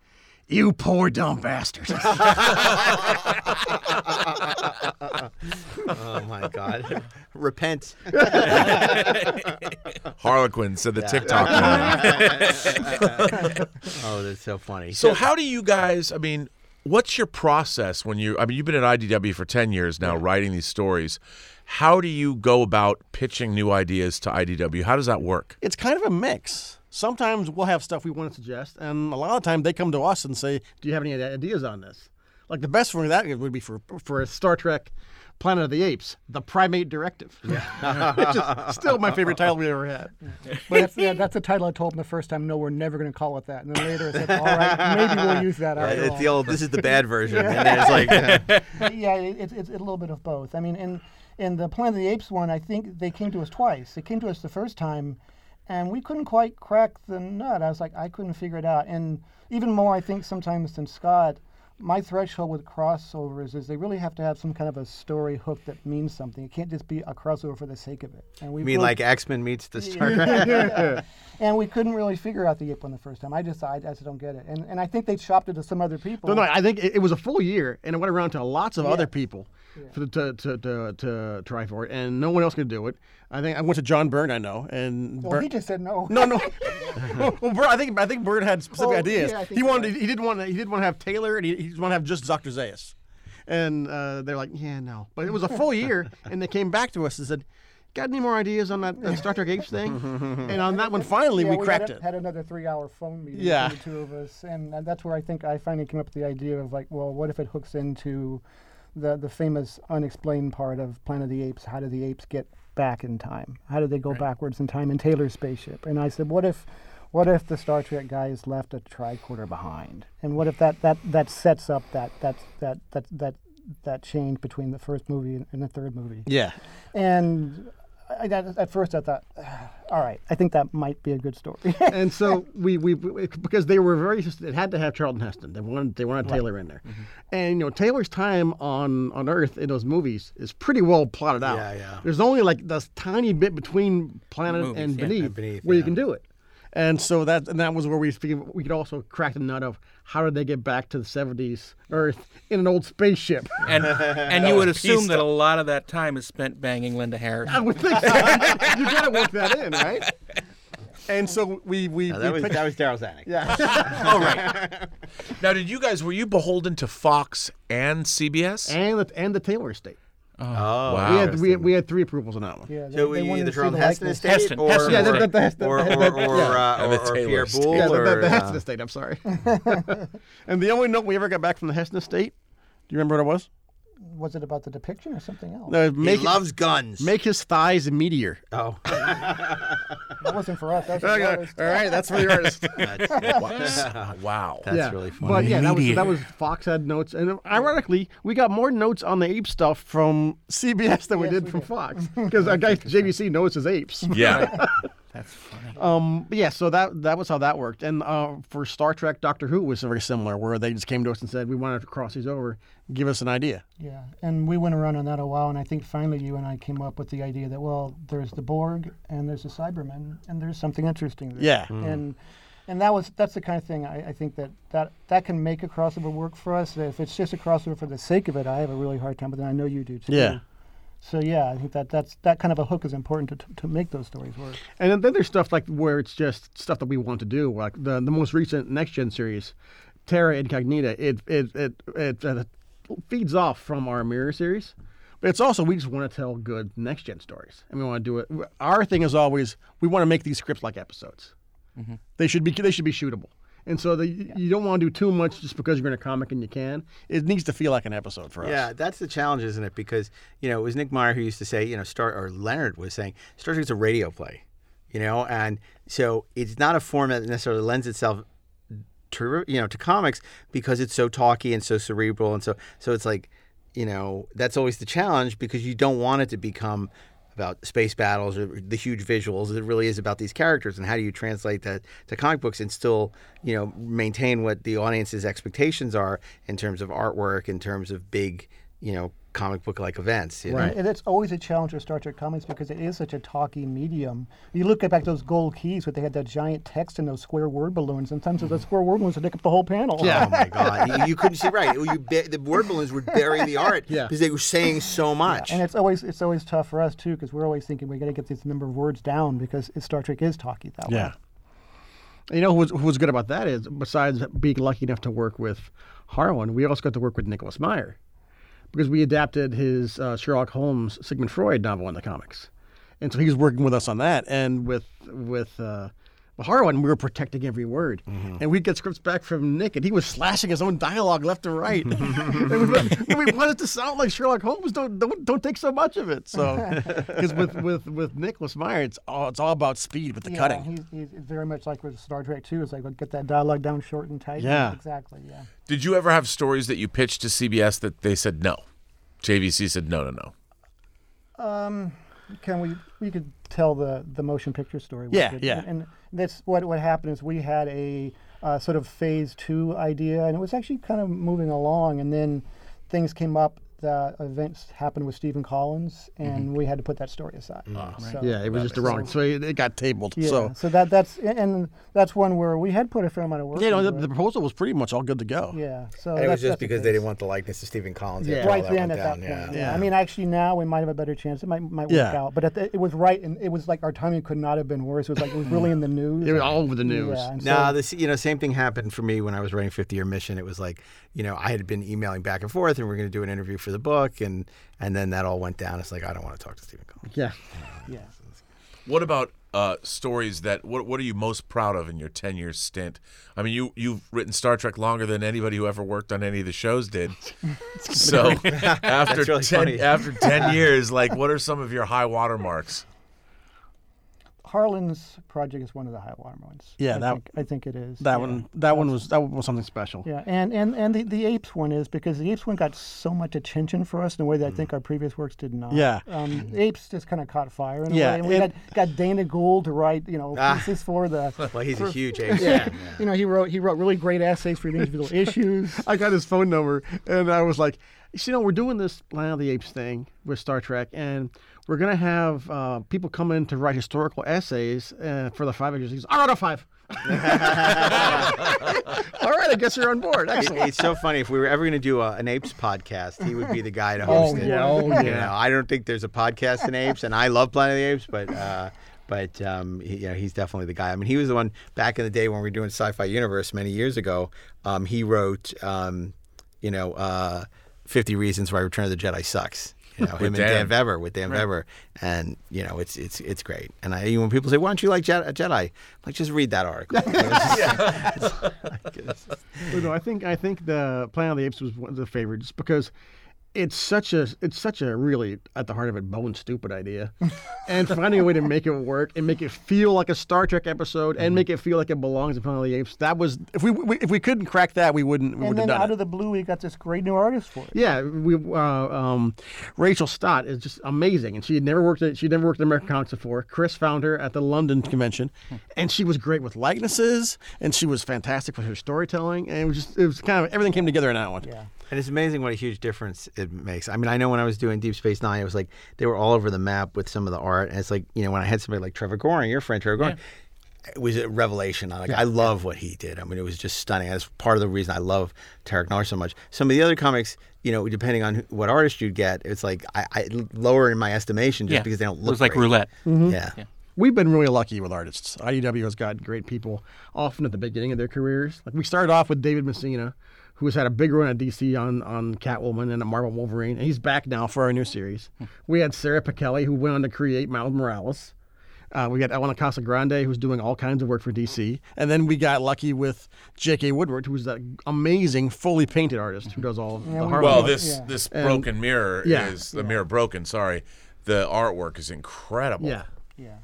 "You poor dumb bastard." Oh my God. Repent. Harlequin said the Ticktockman. oh, that's so funny. So how do you guys? I mean, what's your process when you? I mean, you've been at IDW for ten years now, writing these stories. How do you go about pitching new ideas to IDW? How does that work? It's kind of a mix. Sometimes we'll have stuff we want to suggest, and a lot of the time they come to us and say, "Do you have any ideas on this?" Like the best one of that would be for for a Star Trek Planet of the Apes, the Primate Directive. Yeah. Which is still my favorite title we ever had. But that's, yeah, that's the title I told them the first time. No, we're never going to call it that. And then later I said, all right, maybe we'll use that. After it's all. the old. This is the bad version. And it's like, yeah, it, it's, it's a little bit of both. I mean, in in the Planet of the Apes one, I think they came to us twice. They came to us the first time, and we couldn't quite crack the nut. I was like, I couldn't figure it out. And even more, I think sometimes than Scott, my threshold with crossovers is they really have to have some kind of a story hook that means something. It can't just be a crossover for the sake of it. And we mean really- like X Men meets the Star Trek? and we couldn't really figure out the Ape one the first time. I just I, I just don't get it. And and I think they shopped it to some other people. No, no, I think it, it was a full year, and it went around to lots of other people for the, to, to, to, to try for it, and no one else could do it. I think I went to John Byrne, I know, and well, Byrne- he just said no. no, no. well, Byrne, I think I think Byrne had specific Oh, ideas. yeah, he wanted right. he didn't want he didn't want to have Taylor, and he, he just want to have just Dr. Zaius. And uh, they're like, yeah, no. But it was a full year, and they came back to us and said, "Got any more ideas on that, that Star Trek Apes thing?" and on that one, finally, Yeah, we had cracked a- it. Had another three-hour phone meeting Yeah. between the two of us, and uh, that's where I think I finally came up with the idea of like, well, what if it hooks into the the famous unexplained part of Planet of the Apes? How do the apes get back in time? How do they go backwards in time in Taylor's spaceship? And I said, what if what if the Star Trek guys left a tricorder behind? And what if that that that sets up that that that that that that change between the first movie and, and the third movie? Yeah. And I, at, at first I thought, ah, all right, I think that might be a good story. and so we, we we- because they were very it had to have Charlton Heston. They wanted they wanted Taylor in there, mm-hmm. and you know Taylor's time on on Earth in those movies is pretty well plotted out. Yeah, yeah. There's only like this tiny bit between Planet Movies, and yeah. Beneath, And Beneath, where you can do it. And so that and that was where we we could also crack the nut of how did they get back to the 70s Earth in an old spaceship. And and you would assume that a lot of that time is spent banging Linda Harris. I would think so. you gotta work that in, right? And so we we, No, we that was picked- that was Darryl Zanuck. yeah. All right. Now, did you guys were you beholden to Fox and CBS? and the and the Taylor estate. Oh, Wow. We had we had, we had three approvals on that one. yeah, they, So they we wanted either to see from the Heston likeness. Estate Heston, or Heston Yeah, or, the- the- the Heston- or, or, or, yeah. uh, And the or, or Taylor Pierre estate. Boulle Yeah, the, the, or, the uh, Heston estate. I'm sorry. and the only note we ever got back from the Heston estate, do you remember what it was? Was it about the depiction or something else? No, he make loves guns. make his thighs a meteor. oh, That wasn't for us. That was for. All right, that's for the artist. that's, wow. that's yeah. really funny. But yeah, that was that was Fox had notes, and ironically, we got more notes on the ape stuff from CBS than we did we from did. Fox because our guy JVC knows his apes. Yeah. That's funny. Um, but yeah, so that that was how that worked. And uh, for Star Trek, Doctor Who was very similar, where they just came to us and said, "We wanted to cross these over. Give us an idea." Yeah, and we went around on that a while, and I think finally you and I came up with the idea that well, there's the Borg and there's the Cybermen, and there's something interesting there. Yeah. and and that was that's the kind of thing I, I think that, that that can make a crossover work for us. If it's just a crossover for the sake of it, I have a really hard time. But then I know you do too. Yeah. So yeah, I think that that's that kind of a hook is important to, to make those stories work. And then, then there's stuff like where it's just stuff that we want to do, like the the most recent next gen series, Terra Incognita. It it it it, uh, feeds off from our Mirror series, but it's also we just want to tell good next gen stories, and we want to do it. Our thing is always we want to make these scripts like episodes. They should be they should be shootable. And so the, you don't want to do too much just because you're in a comic and you can. It needs to feel like an episode for us. Yeah, that's the challenge, isn't it? Because you know, it was Nick Meyer who used to say, you know, Star or Leonard was saying, Star Trek's a radio play, you know, and so it's not a format that necessarily lends itself to you know to comics because it's so talky and so cerebral and so so it's like you know that's always the challenge because you don't want it to become about space battles or the huge visuals. It really is about these characters and how do you translate that to comic books and still you know maintain what the audience's expectations are in terms of artwork in terms of big you know comic book like events. You know? Right. And it's always a challenge with Star Trek comics because it is such a talky medium. You look at back those gold keys, but they had that giant text and those square word balloons. Sometimes the square word balloons would take up the whole panel. Yeah, Oh my God! You, you couldn't see right. You, ba- the word balloons would bury the art Yeah. because they were saying so much. And it's always it's always tough for us too because we're always thinking we got to get this number of words down because Star Trek is talky that way. Yeah. You know who was, who was good about that is besides being lucky enough to work with Harlan, we also got to work with Nicholas Meyer because we adapted his uh, Sherlock Holmes Sigmund Freud novel in the comics, and so he was working with us on that. And with with uh, Harlan, we were protecting every word, and we'd get scripts back from Nick, and he was slashing his own dialogue left and right. and we, and we wanted to sound like Sherlock Holmes. Don't don't don't take so much of it. So because with with with Nicholas Meyer, it's all it's all about speed with the Yeah, cutting. He's, he's very much like with Star Trek too. It's like get that dialogue down short and tight. Yeah. exactly. Yeah. Did you ever have stories that you pitched to CBS that they said no? JVC said no, no, no. Um, Can we we could tell the the motion picture story? we Yeah, could. yeah. And that's what what happened is we had a uh, sort of phase two idea, and it was actually kind of moving along, and then things came up. The events happened with Stephen Collins, and mm-hmm. we had to put that story aside. Mm. So- Yeah, it was just the wrong. So it, it got tabled. Yeah, So so, that that's and that's one where we had put a fair amount of work. you know, the, the proposal was pretty much all good to go. yeah. So and it was just that's the because they didn't want the likeness of Stephen Collins. Yeah. after all right that then went at that down, point. yeah. Yeah. I mean, actually, now we might have a better chance. It might might work Yeah. out. But at the, it was right, and it was like our timing could not have been worse. It was like it was really in the news. It was all over the news. Yeah, and No, so- this you know same thing happened for me when I was writing 50 Year Mission. It was like you know I had been emailing back and forth, and we are going to do an interview for the book, and and then that all went down. It's like I don't want to talk to Stephen Collins. Yeah. yeah. What about uh, stories that what what are you most proud of in your ten year stint? I mean, you you've written Star Trek longer than anybody who ever worked on any of the shows did. so after really ten funny. after ten years, like what are some of your high water marks? Harlan's project is one of the high water ones. Yeah, I that- think, I think it is. That yeah. one. That one was. That one was something special. Yeah, and, and, and the, the apes one is because the apes one got so much attention for us in a way that I think our previous works did not. Mm. Yeah. um, apes just kind of caught fire in a way, and we and- got, got Dana Gould to write you know Ah. pieces for the. Well, he's a for- huge ace yeah. You know, he wrote he wrote really great essays for the individual issues. I got his phone number, and I was like, you know, we're doing this Planet of the Apes thing with Star Trek, and we're gonna have uh, people come in to write historical essays uh, for the five issues. He goes, I wrote a five. All right, I guess you're on board. It- it's so funny. If we were ever going to do a, an apes podcast, he would be the guy to Oh host it. yeah, oh You yeah. know, I don't think there's a podcast in apes, and I love Planet of the Apes, but uh, but um, he, you know, he's definitely the guy. I mean, he was the one back in the day when we were doing Sci-Fi Universe many years ago. Um, he wrote, um, you know, uh, Fifty Reasons Why Return of the Jedi sucks. You know, him and Dan. Dan Vebber with Dan Vebber, and you know, it's it's it's great. And I, when people say, "Why don't you like Jedi?" Jedi? I'm like, just read that article. Well, no, I think I think the Planet of the Apes was one of the favorite just because it's such a it's such a really at the heart of it bone stupid idea, and finding a way to make it work and make it feel like a Star Trek episode and make it feel like it belongs in Planet of the Apes. That was if we, we if we couldn't crack that we wouldn't we and then done out it. of the blue, we got this great new artist for it. Yeah, we uh, um, Rachel Stott is just amazing, and she had never worked at she never worked at American Comics before. Chris found her at the London convention, and she was great with likenesses, and she was fantastic with her storytelling, and it was just it was kind of everything came together in that one. Yeah. And it's amazing what a huge difference it makes. I mean, I know when I was doing Deep Space Nine, it was like they were all over the map with some of the art. And it's like, you know, when I had somebody like Trevor Goring, your friend Trevor Goring, it was a revelation. I like, I love what he did. I mean, it was just stunning. That's part of the reason I love Terok Nor so much. Some of the other comics, you know, depending on who- what artist you'd get, it's like I, I lower in my estimation just yeah, because they don't look. it look was like great. roulette. Mm-hmm. Yeah. We've been really lucky with artists. IDW has got great people often at the beginning of their careers. Like we started off with David Messina, who has had a big run at DC on, on Catwoman and a Marvel Wolverine, and he's back now for our new series. we had Sara Pichelli, who went on to create Miles Morales. Uh, we got Elena Casagrande, who's doing all kinds of work for DC. And then we got lucky with J.K. Woodward, who's that amazing, fully painted artist who does all the we- Harlan Well, this Yeah. this And- broken mirror yeah. is the mirror broken. Sorry, the artwork is incredible. Yeah. Yeah.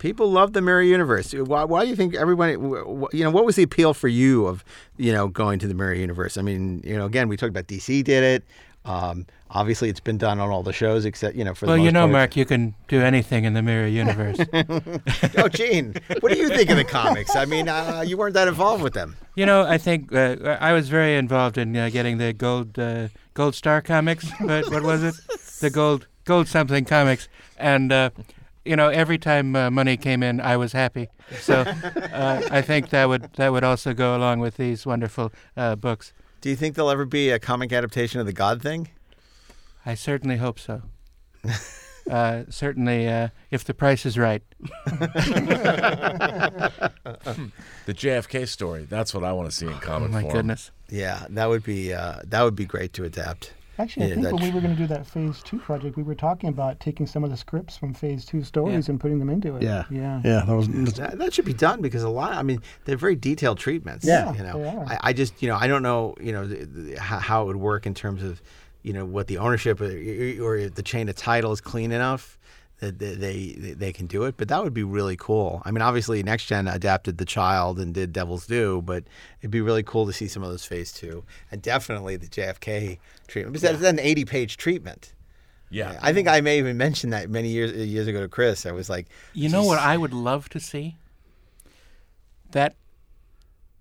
People love the Mirror Universe. Why, why do you think wh- you know, what was the appeal for you of, you know, going to the Mirror Universe? I mean, you know, again, we talked about DC did it. Um, obviously, it's been done on all the shows except, you know, for Well, the you know, part. Mark, you can do anything in the mirror universe. oh, Gene, what do you think of the comics? I mean, uh, you weren't that involved with them. you know, I think uh, I was very involved in uh, getting the gold uh, Gold Star Comics, but what was it? The Gold Gold something Comics, and uh, you know every time uh, money came in, I was happy. So uh, I think that would that would also go along with these wonderful uh, books. Do you think there'll ever be a comic adaptation of the God Thing? I certainly hope so. Uh, certainly, uh, if the price is right. The JFK story. That's what I want to see in comic Oh my form. goodness. Yeah, that would be uh, that would be great to adapt. Actually, I think when we were going to do that Phase Two project, we were talking about taking some of the scripts from Phase Two stories and putting them into it. Yeah. yeah, Yeah, that was. That, that should be done because a lot. I mean, they're very detailed treatments. Yeah, you know. they are. I, I just, you know, I don't know, you know, the, the, how, how it would work in terms of, you know, what the ownership uh, or, or the chain of title is clean enough that they, they they can do it. But that would be really cool. I mean, obviously, Next Gen adapted The Child and did Devil's Due, but it'd be really cool to see some of those Phase Two and definitely the JFK treatment because that's an eighty-page treatment. Yeah. I think I may even mention that many years years ago to Chris. I was like, You know what I would love to see? That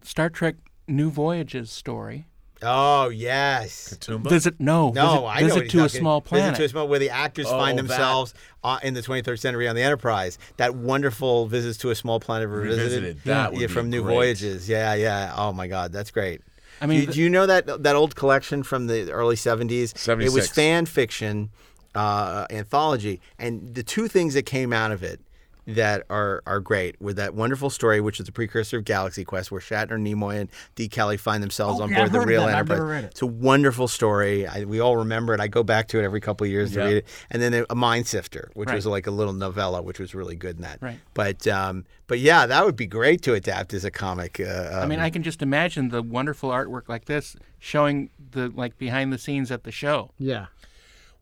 Star Trek New Voyages story. Oh yes. Tumba? Visit no, No, visit, I know visit what to a talking- small planet. Visit to a small where the actors Oh, find themselves uh, in the 23rd century on the Enterprise. That wonderful visits to a small planet revisited. Revisited. That would yeah, be from New great. Voyages. Yeah, yeah. Oh my God, that's great. I mean, do, you- do you know that that old collection from the early 70s? It was fan fiction uh, anthology, and the two things that came out of it that are are great with that wonderful story, which is the precursor of Galaxy Quest, where Shatner, Nimoy, and De Kelley find themselves Oh, on yeah, board I've the heard of real that, but I've Enterprise. never read it. It's a wonderful story. I, we all remember it. I go back to it every couple of years to read it. And then a Mind Sifter, which Right. was like a little novella, which was really good in that. Right. But um, but yeah, that would be great to adapt as a comic. Uh, I mean, um, I can just imagine the wonderful artwork like this showing the like behind the scenes at the show. Yeah.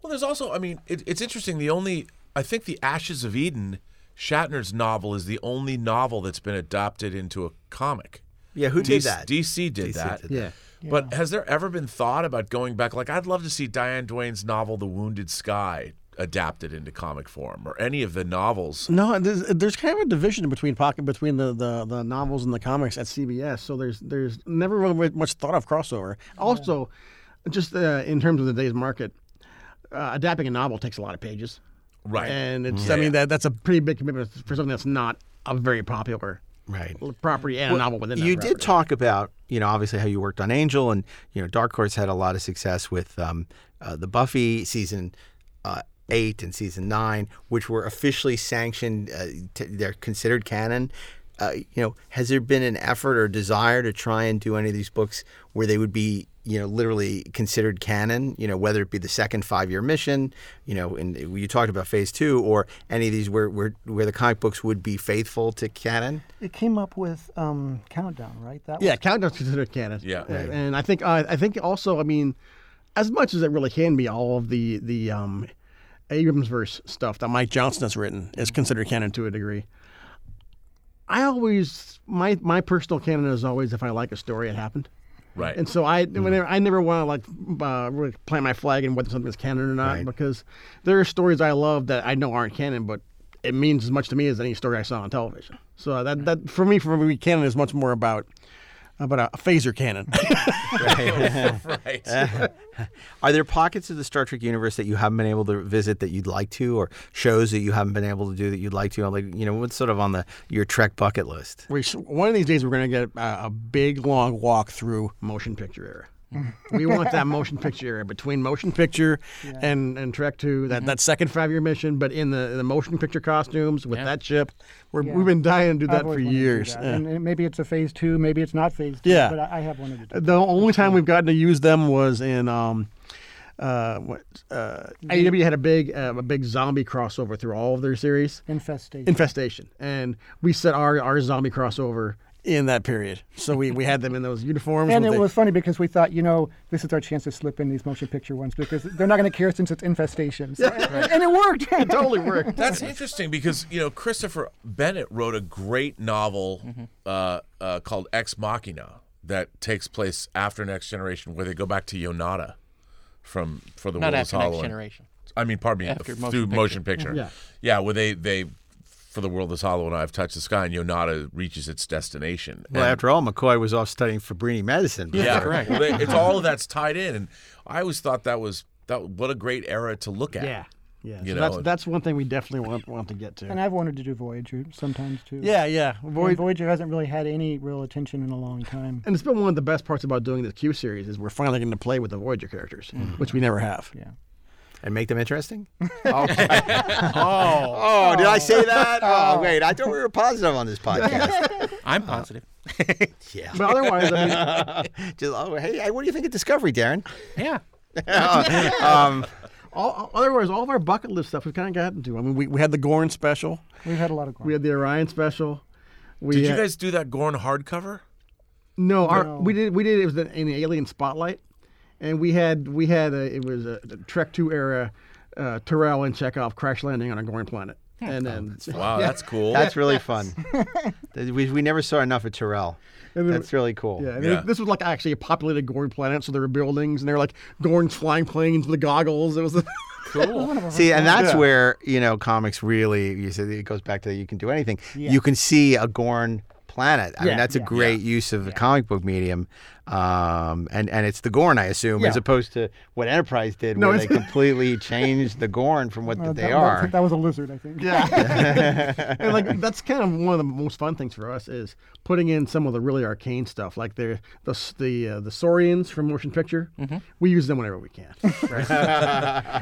Well, there's also, I mean, it, it's interesting. The only, I think, the Ashes of Eden, Shatner's novel, is the only novel that's been adopted into a comic. yeah, who did DC that? DC did DC that. did Yeah. But has there ever been thought about going back? Like, I'd love to see Diane Duane's novel, The Wounded Sky, adapted into comic form, or any of the novels. No, there's, there's kind of a division between pocket between the, the, the novels and the comics at CBS. So there's there's never really much thought of crossover. Also, just uh, in terms of the day's market, uh, adapting a novel takes a lot of pages, Right. and it's Yeah, I mean, that that's a pretty big commitment for something that's not a very popular right. property and a novel within. that you did talk about you know obviously how you worked on Angel and you know Dark Horse had a lot of success with um, uh, the Buffy season uh, eight and season nine, which were officially sanctioned. Uh, t- they're considered canon. Uh, you know, has there been an effort or desire to try and do any of these books where they would be, you know, literally considered canon? You know, whether it be the second five-year mission, you know, and you talked about Phase Two, or any of these where where where the comic books would be faithful to canon. It came up with um, Countdown, right? That Yeah, was, Countdown's considered canon. Yeah. Uh, and I think uh, I think also I mean, as much as it really can be, all of the the um, Abrams verse stuff that Mike Johnson has written is considered canon to a degree. I always my my personal canon is always if I like a story, it happened. Right. And so I whenever I never want to like uh, really plant my flag in whether something is canon or not Right. because there are stories I love that I know aren't canon, but it means as much to me as any story I saw on television. So that that for me, for me, canon is much more about about a phaser cannon. right. Are there pockets of the Star Trek universe that you haven't been able to visit that you'd like to, or shows that you haven't been able to do that you'd like to? Like, you know, what's sort of on the your Trek bucket list? we one of these days we're going to get a, a big long walk through motion picture era. We want that motion picture between motion picture and, and Trek Two, that, that second five year mission, but in the the motion picture costumes with Yeah. that ship. We're, Yeah. We've been dying to do that for always wanted to do years. that. Yeah. And, and maybe it's a phase two, maybe it's not phase two. Yeah. But I, I have wanted to do. The only time we've gotten to use them was in um, uh, what uh, IDW had a big uh, a big zombie crossover through all of their series, Infestation. Infestation, and we set our our zombie crossover in that period. So we, we had them in those uniforms. And it the- was funny because we thought, you know, this is our chance to slip in these motion picture ones because they're not going to care since it's infestation. So- and, and it worked. it totally worked. That's interesting because you know Christopher Bennett wrote a great novel uh, uh, called Ex Machina that takes place after Next Generation, where they go back to Yonada from for the Not World is after Next Generation. I mean, pardon me, After f- motion through picture. motion picture. Yeah. yeah, where they they for the world is hollow and I've touched the sky, and Yonada reaches its destination. Well, And- after all, McCoy was off studying Fabrini medicine. yeah, correct. Well, they- it's all of that's tied in, and I always thought that was that. What a great era to look at. Yeah, yeah. You so know, that's that's one thing we definitely want want to get to. And I've wanted to do Voyager sometimes too. yeah, yeah. And Void, Voyager hasn't really had any real attention in a long time. and it's been one of the best parts about doing the Q series is we're finally getting to play with the Voyager characters, mm-hmm. which we never have. Yeah. And make them interesting? Okay. oh. oh, did I say that? Oh, wait. I thought we were positive on this podcast. I'm positive. yeah. But otherwise, I mean, Just, oh, hey, hey, what do you think of Discovery, Daren? Yeah. um, all, otherwise, all of our bucket list stuff we've kind of gotten to. I mean, we, we had the Gorn special, We've had a lot of. Gorn. We had the Orion special. We Did you guys do that Gorn hardcover? No, our, No. we did. We did. It was an, an alien spotlight, and we had we had a, it was a, Trek Two era uh, Terrell and Chekov crash landing on a Gorn planet, and then Wow, that's cool. that's really fun. we, we never saw enough of Terrell. Then- That's really cool. yeah, and Yeah. this was like actually a populated Gorn planet, so there were buildings, and they were like Gorns flying planes with the goggles. It was Cool. See, and that's Yeah. where you know comics really. You said it goes back to you can do anything. You can see a Gorn planet. I mean, Yeah, that's a yeah. great use of the comic book medium, um, and and it's the Gorn, I assume, as opposed to what Enterprise did, No, where they completely changed the Gorn from what Uh, they that, are. That, that was a lizard, I think. yeah, and like that's kind of one of the most fun things for us is putting in some of the really arcane stuff, like the the the uh, the Saurians from motion picture. We use them whenever we can.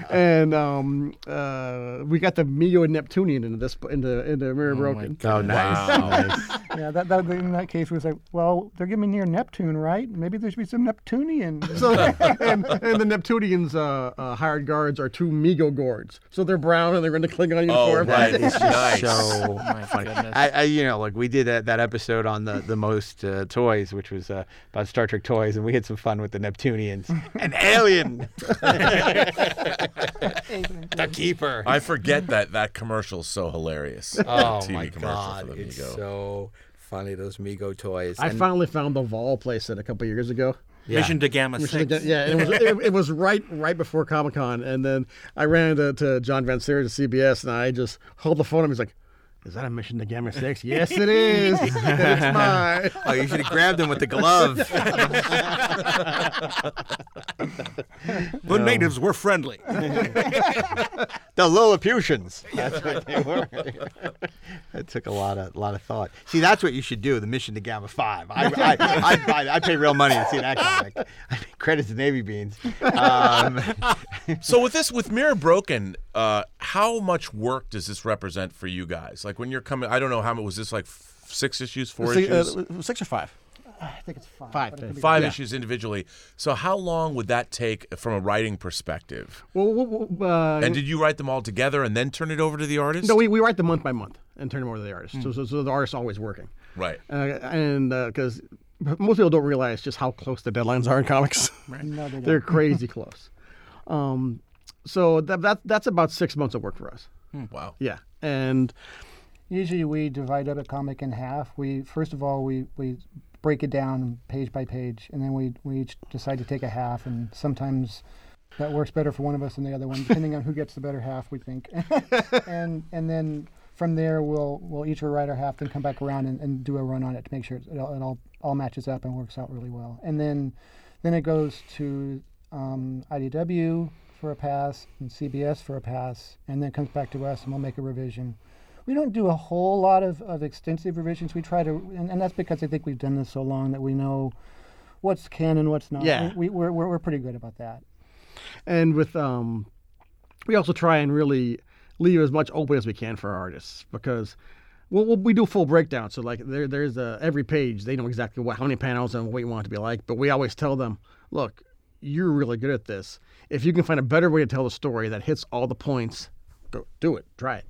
and um, uh, we got the Mio and Neptunian into this into into Mirror Broken. oh, nice. nice. Yeah, that, that in that case was like, well, they're giving me near Neptune, right? Maybe there should be some Neptunian. So, and, and the Neptunians' uh, uh, hired guards are two Mego guards. So they're brown and they're in the Klingon oh, uniform. right. It's just nice. so My funny. goodness. I, I, you know, like we did that, that episode on the the most uh, toys, which was uh, about Star Trek toys, and we had some fun with the Neptunians. An alien, the keeper. I forget that that commercial is so hilarious. Oh TV my god, for the it's Mego. so funny those Mego toys. I And- finally found the Vol playset a couple years ago. yeah. Mission to Gamma Which Six. again- yeah, it was it, it was right right before Comic Con, and then I ran into to John Van Citters at CBS, and I just hold the phone. and He's like, "Is that a mission to Gamma Six? yes, it is. it's mine." Oh, you should have grabbed him with the glove. The natives were friendly. the Lilliputians. That's what they were. that took a lot of lot of thought. See, that's what you should do. The mission to Gamma Five. I I I, I, I pay real money to see that comic. I mean, credits to Navy Beans. Um, So with this, with Mirror Broken, uh, how much work does this represent for you guys? Like when you're coming, I don't know how much was this like f- six issues, four Six, issues, uh, six or five? I think it's five. Five, but it five yeah. issues individually. So how long would that take from a writing perspective? Well, well, well, uh, And did you write them all together and then turn it over to the artist? no, we, we write them month by month and turn them over to the artist. So, so, so the artist's always working. right. Uh, and because most people don't realize just how close the deadlines are in comics. No, they They're crazy close. Um, so that, that that's about six months of work for us. Wow. Yeah, and Usually we divide up a comic in half. We first of all we, we break it down page by page, and then we we each decide to take a half, and sometimes that works better for one of us than the other one, depending on who gets the better half. We think, and and then from there we'll we'll each write our half, then come back around and, and do a run on it to make sure it all, it all all matches up and works out really well. And then then it goes to um, IDW for a pass and CBS for a pass, and then comes back to us, and we'll make a revision. We don't do a whole lot of, of extensive revisions. We try to, and, and that's because I think we've done this so long that we know what's canon, and what's not. Yeah. We, we're, we're, we're pretty good about that. and with um, we also try and really leave as much open as we can for our artists because. Well, we'll- we do a full breakdown. So like there, there's a, every page they know exactly what how many panels and what you want it to be like. But we always tell them, look, you're really good at this. If you can find a better way to tell the story that hits all the points, go do it. Try it.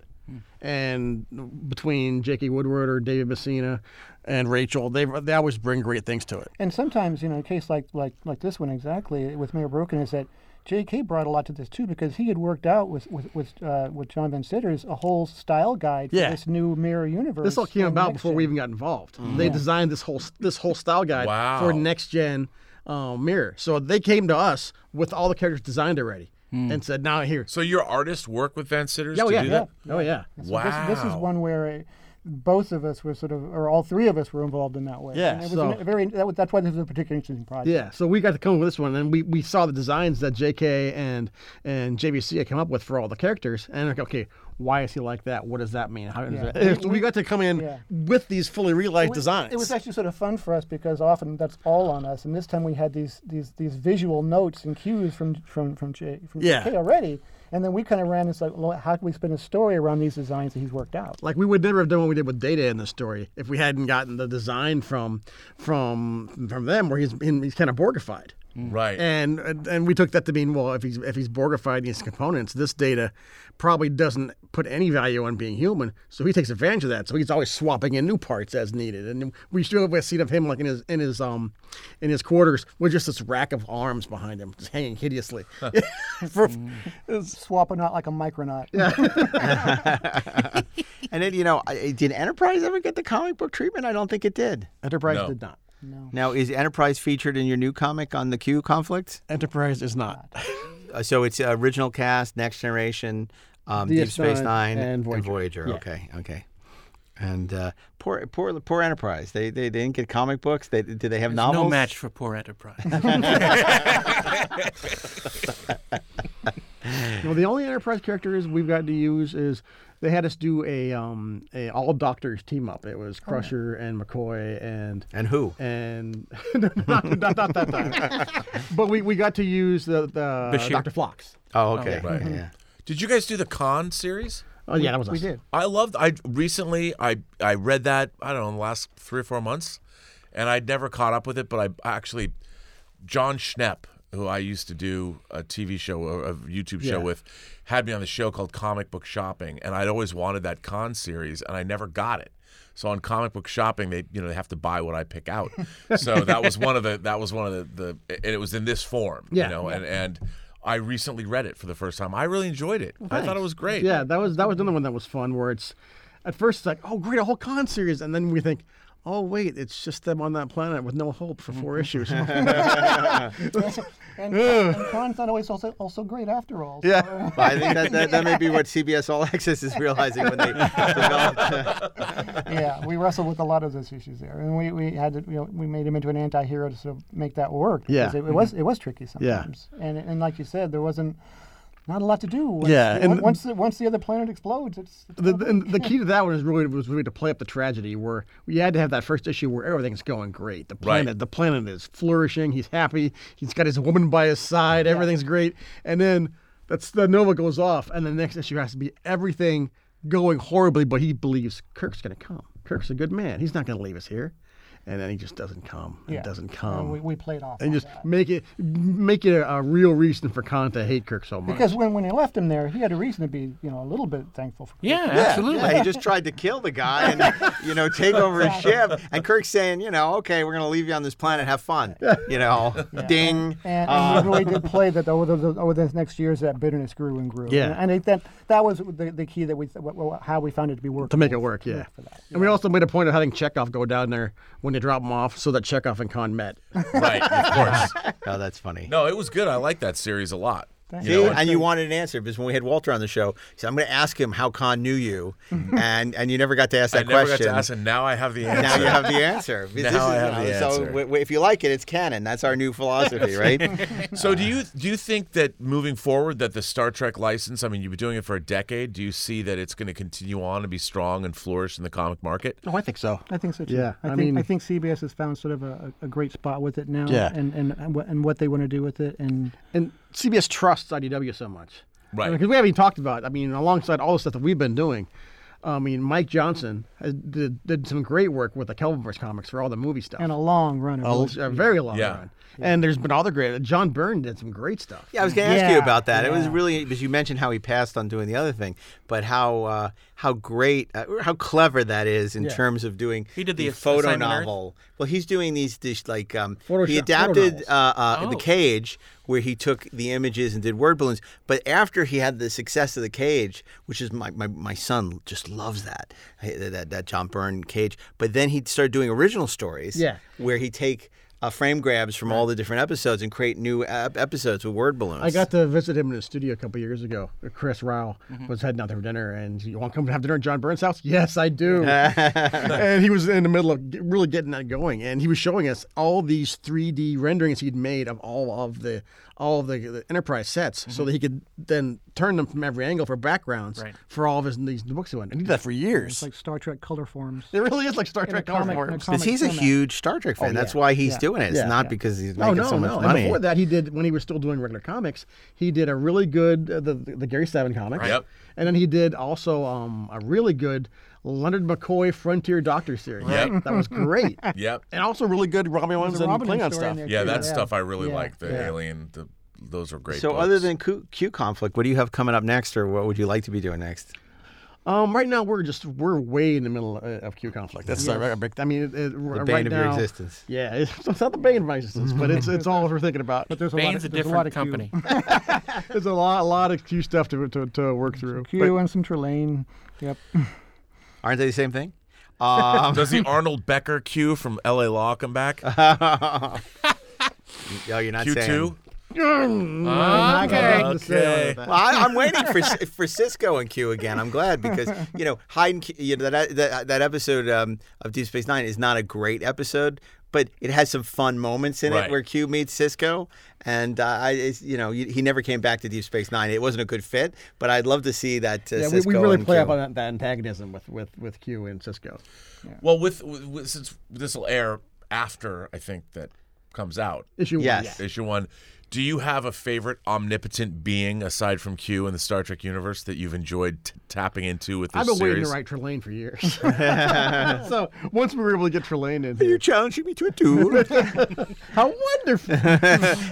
And between J.K. Woodward or David Messina and Rachel, they they always bring great things to it. And sometimes, you know, a case like like like this one exactly with Mirror Broken is that J.K. brought a lot to this too because he had worked out with with with, uh, with John Van Citters a whole style guide for Yeah. this new mirror universe. This all came about next before we even got involved. They designed this whole this whole style guide Wow. for next gen um, mirror. So they came to us with all the characters designed already, and said, "Now here." So your artists work with Van Citters Oh to yeah, do yeah. that? Oh yeah. So Wow. This, this is one where uh, both of us were sort of, or all three of us were involved in that way. Yeah, And it was so- a very. That was, that's why this is a particularly interesting project. Yeah, so we got to come up with this one, and we, we saw the designs that J.K. and and JVC had come up with for all the characters, and like, okay, why is he like that? What does that mean? How does Yeah. that? So we got to come in Yeah. with these fully realized was- designs. It was actually sort of fun for us because often that's all on us, and this time we had these these these visual notes and cues from from from J from Yeah. JK already, and then we kind of ran this like, well, how can we spin a story around these designs that he's worked out? like we would never have done what we did with Data in the story if we hadn't gotten the design from from from them, where he's he's kind of Borgified. Right. And and- and we took that to mean well, if he's if he's Borgified in his components, this data probably doesn't put any value on being human. So he takes advantage of that. So he's always swapping in new parts as needed. And we still have a scene of him like in his in his um in his quarters with just this rack of arms behind him, just hanging hideously. For- it's- Swapping out like a micronaut. And then, you know, did Enterprise ever get the comic book treatment? I don't think it did. Enterprise No. did not. Now, is Enterprise featured in your new comic on the Q conflict? Enterprise is not. Uh, so it's uh, original cast, Next Generation, um, Deep Space DS9, Nine, and Voyager. Yeah. Okay, okay. And uh, poor, poor, poor Enterprise. They, they, they didn't get comic books. They did they have There's novels? no match for poor Enterprise. Well, the only Enterprise characters we've got to use is they had us do a um a all Doctors team up. It was Crusher and McCoy and And who? and not, not, not that time. but we, we got to use the the Bashir. Dr. Phlox. Oh, okay. right. Yeah. Did you guys do the Khan series? Oh yeah, that was us. We did. I loved. I recently I I read that I don't know in the last three or four months, and I'd never caught up with it. But I actually, Jon Schnepp, who I used to do a TV show, a, a YouTube show Yeah. with, had me on the show called Comic Book Shopping, and I'd always wanted that Khan series, and I never got it. So on comic book shopping, they you know they have to buy what I pick out. So that was one of the that was one of the, the and it was in this form, Yeah. you know, and and I recently read it for the first time. I really enjoyed it. I thought it was great. Yeah, that was that was another one that was fun. Where it's at first it's like, oh great, a whole Khan series, and then we think, oh wait, it's just them on that planet with no hope for four mm-hmm. issues. And, and Khan's not always also, also great after all. so- yeah. Well, I think that, that, that may be what CBS All Access is realizing when they developed. Uh, yeah, we wrestled with a lot of those issues there, and we, we had to, you know, we made him into an anti-hero to sort of make that work. Yeah. because it, it was it was tricky sometimes, Yeah. sometimes, and and like you said, there wasn't not a lot to do. Once, Yeah, and- once the, once the other planet explodes, it's, it's The, the, and the key to that one is really was really to play up the tragedy where we had to have that first issue where everything's going great. The Right. planet, the planet is flourishing. He's happy. He's got his woman by his side. Everything's great. And then that's the Nova goes off, and the next issue has to be everything going horribly, but he believes Kirk's going to come. Kirk's a good man. He's not going to leave us here. And then he just doesn't come. and yeah, doesn't and come. we, we played off and just that. make it make it a, a real reason for Khan to hate Kirk so much. because when when he left him there, he had a reason to be you know a little bit thankful for. Kirk. yeah, absolutely. Yeah, he just tried to kill the guy and you know take over his ship. And Kirk's saying, you know, okay, we're gonna leave you on this planet, have fun. You know, ding. And, Uh, and we really did play that over the, over the next years. That bitterness grew and grew. Yeah. and, and I think that that was the, the key that we th- w- w- how we found it to be working to make it work, yeah. for. And we also made a point of having Chekov go down there when they drop him off, so that Chekov and Khan met. Right, of course. Oh, that's funny. No, it was good. I like that series a lot. Thank See, You know, and you wanted an answer because when we had Walter on the show, he said, "I'm going to ask him how Khan knew you," mm-hmm. and and you never got to ask I that never question. got to ask, and now I have the answer. now you have the answer. Because Now I have the So answer. w- w- if you like it, it's canon. That's our new philosophy, right? So do you do you think that moving forward that the Star Trek license, I mean you've been doing it for a decade, do you see that it's going to continue on and be strong and flourish in the comic market? Oh, I think so. I think so too. Yeah, I, I think mean- I think CBS has found sort of a, a a great spot with it now. Yeah. and and and what, and what they want to do with it, and And CBS trusts IDW so much. Right. Uh, because we haven't even talked about, I mean, alongside all the stuff that we've been doing, uh, I mean, Mike Johnson has, did, did some great work with the Kelvinverse comics for all the movie stuff. and a long run of a, a very long Yeah. run. And there's been other great. John Byrne did some great stuff. Yeah, I was going to ask you about that. It was really because you mentioned how he passed on doing the other thing, but how uh, how great, uh, how clever that is in Yeah. terms of doing. He did the photo Assignment Earth? novel. Well, he's doing these, these like um, Photo he adapted novels. uh, uh, the Oh. Cage, where he took the images and did word balloons. But after he had the success of the Cage, which is my my, my son just loves that, that that John Byrne Cage. But then he started doing original stories. Yeah. where he take uh, frame grabs from all the different episodes and create new ep- episodes with word balloons. I got to visit him in his studio a couple years ago. Chris Ryall Mm-hmm. was heading out there for dinner, and you want to come and have dinner at John Byrne's house? Yes, I do. and he was in the middle of get- really getting that going, and he was showing us all these 3D renderings he'd made of all of the all of the, the Enterprise sets, so that he could then turn them from every angle for backgrounds Right. for all of his these books he went. And he did that for years. It's like Star Trek color forms. it really is like Star In Trek comic- color in forms. because he's a huge Star Trek fan. Oh, That's why he's Yeah. doing it. It's Yeah, not yeah. because he's No, making no, so much no. money. And before that, he did when he was still doing regular comics. He did a really good uh, the the Gary Seven comic. Right. Yep. And then he did also um, a really good Leonard McCoy Frontier Doctor series. Yep. That was great. Yep. and also really good Romulans There's and Romulan Klingon stuff. Yeah, too. that stuff I really Yeah. like. The Yeah. alien, the, those are great. So, books. other than Q, Q conflict, what do you have coming up next, or what would you like to be doing next? Um, right now we're just we're way in the middle of, of Q conflict. That's our big. I mean, it, it, The right bane of your existence. Yeah, it's, it's not the bane of my existence, but it's it's all we're thinking about. But there's a lot of, a there's a lot of company. There's a lot a lot of Q stuff to to, to work through. Q But- and some Trelane. Yep. Aren't they the same thing? Um, Does the Arnold Becker Q from L.A. Law come back? oh, you're not Q saying. two. I got Okay. nothing to say about that. Well, I, I'm waiting for for Sisko and Q again. I'm glad because you know Hide and Q, you know that that, that episode um, of Deep Space Nine is not a great episode, but it has some fun moments in Right. it where Q meets Sisko, and uh, I you know he he never came back to Deep Space Nine. It wasn't a good fit, but I'd love to see that. Uh, Yeah, we, Sisko we really and play Q. up on that, that antagonism with, with, with Q and Sisko. Well, with, with, with since this will air after I think that comes out Issue Yes. one. Yeah. issue one. Do you have a favorite omnipotent being aside from Q in the Star Trek universe that you've enjoyed t- tapping into with this I've been waiting to write Trelane for years. so once we were able to get Trelane in, You're here, challenging me to a duel. how wonderful!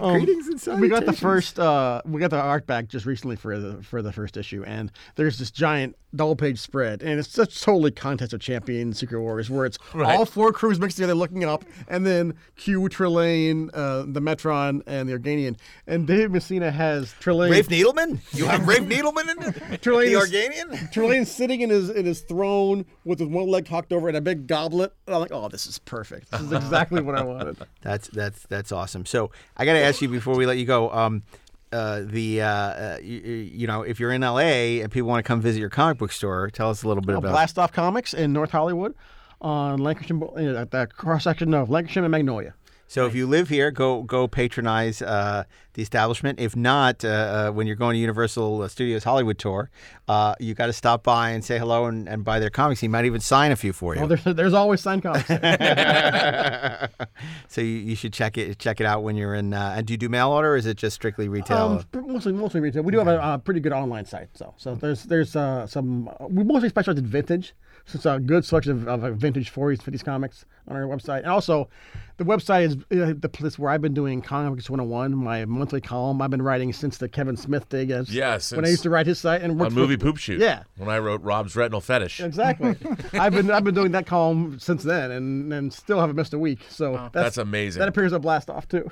Um, Greetings and we got the first, uh, we got the art back just recently for the for the first issue, and there's this giant double page spread, and it's just totally contest of champions, Secret Wars, where it's all four crews mixed together looking up, and then Q, Trelane, uh, the Metron, and the Organian, and Dave Messina has Trelane. Rafe Needleman. You have Rafe Needleman in it. Trelane the is- Organian. Trelane's sitting in his in his throne with his one leg cocked over and a big goblet. And I'm like, oh, this is perfect. This is exactly what I wanted. That's that's that's awesome. So I got to ask you before we let you go. Um, uh, the uh, uh, you, you know if you're in LA and people want to come visit your comic book store, tell us a little bit Uh, about. Blast Off Comics in North Hollywood, on Lankershim, uh, at that cross section of Lankershim and Magnolia. So if you live here, go go patronize uh, the establishment. If not, uh, uh, when you're going to Universal Studios Hollywood tour, uh, you got to stop by and say hello and, and buy their comics. He might even sign a few for you. Oh, there's, there's always signed comics. so you, you should check it check it out when you're in. Uh, and do you do mail order, or is it just strictly retail? Um, mostly, mostly retail. We do have a, uh pretty good online site, so so there's there's uh, some. Uh, we mostly specialize in vintage, it's a good selection of, of vintage 40s, 50s comics on our website, and also the website is uh, the place where I've been doing Comics 101, my monthly column. I've been writing since the Kevin Smith day. As, Yeah, when I used to write his site and on movie poop shoot. Yeah. when I wrote Rob's retinal fetish. Exactly. I've been I've been doing that column since then, and, and still haven't missed a week. So That's amazing. That appears a Blast Off too.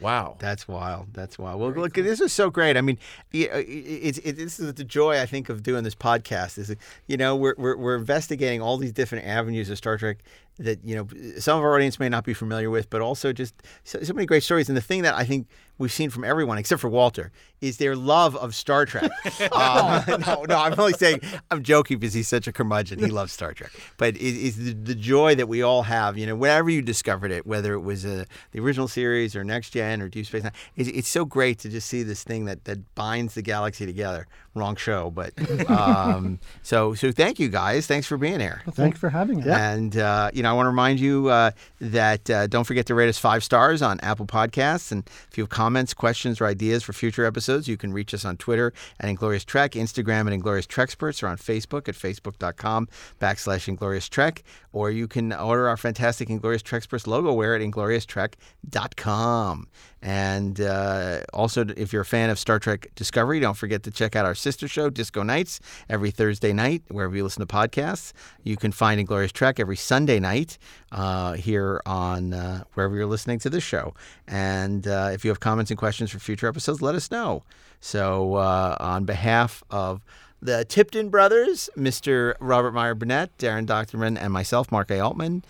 Wow. That's wild. That's wild. Well, look, this is so great. I mean, uh, it- it's it, this is the joy I think of doing this podcast. Is you know we're, we're we're investigating all these different avenues of Star Trek that you know some of our audience may not be familiar with, but also just so, so many great stories. And the thing that I think we've seen from everyone except for Walter is their love of Star Trek. uh, no, no, I'm only saying I'm joking because he's such a curmudgeon. He loves Star Trek, but it is the, the joy that we all have. You know, wherever you discovered it, whether it was uh, the original series or Next Gen or Deep Space Nine, it's, it's so great to just see this thing that that binds the galaxy together. Wrong show, but um, so so thank you guys. Thanks for being here. Thanks for having us. And uh, you know, I want to remind you uh, that uh, don't forget to rate us five stars on Apple Podcasts. And if you have comments, questions, or ideas for future episodes, you can reach us on Twitter at Inglorious Trek, Instagram at Inglorious Treksperts, or on Facebook at facebook.com backslash Inglorious Trek. Or you can order our fantastic Inglorious Treksperts logo wear at inglorioustrek.com. And uh, also, if you're a fan of Star Trek Discovery, don't forget to check out our sister show, Disco Nights, every Thursday night, wherever you listen to podcasts. You can find Inglorious Trek every Sunday night uh, here on uh, wherever you're listening to this show. And uh, if you have comments and questions for future episodes, let us know. So, uh, on behalf of the Tipton brothers, Mr. Robert Meyer Burnett, Daren Dochterman, and myself, Mark A. Altman,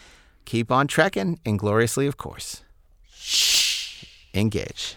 keep on trekking, ingloriously, of course engage.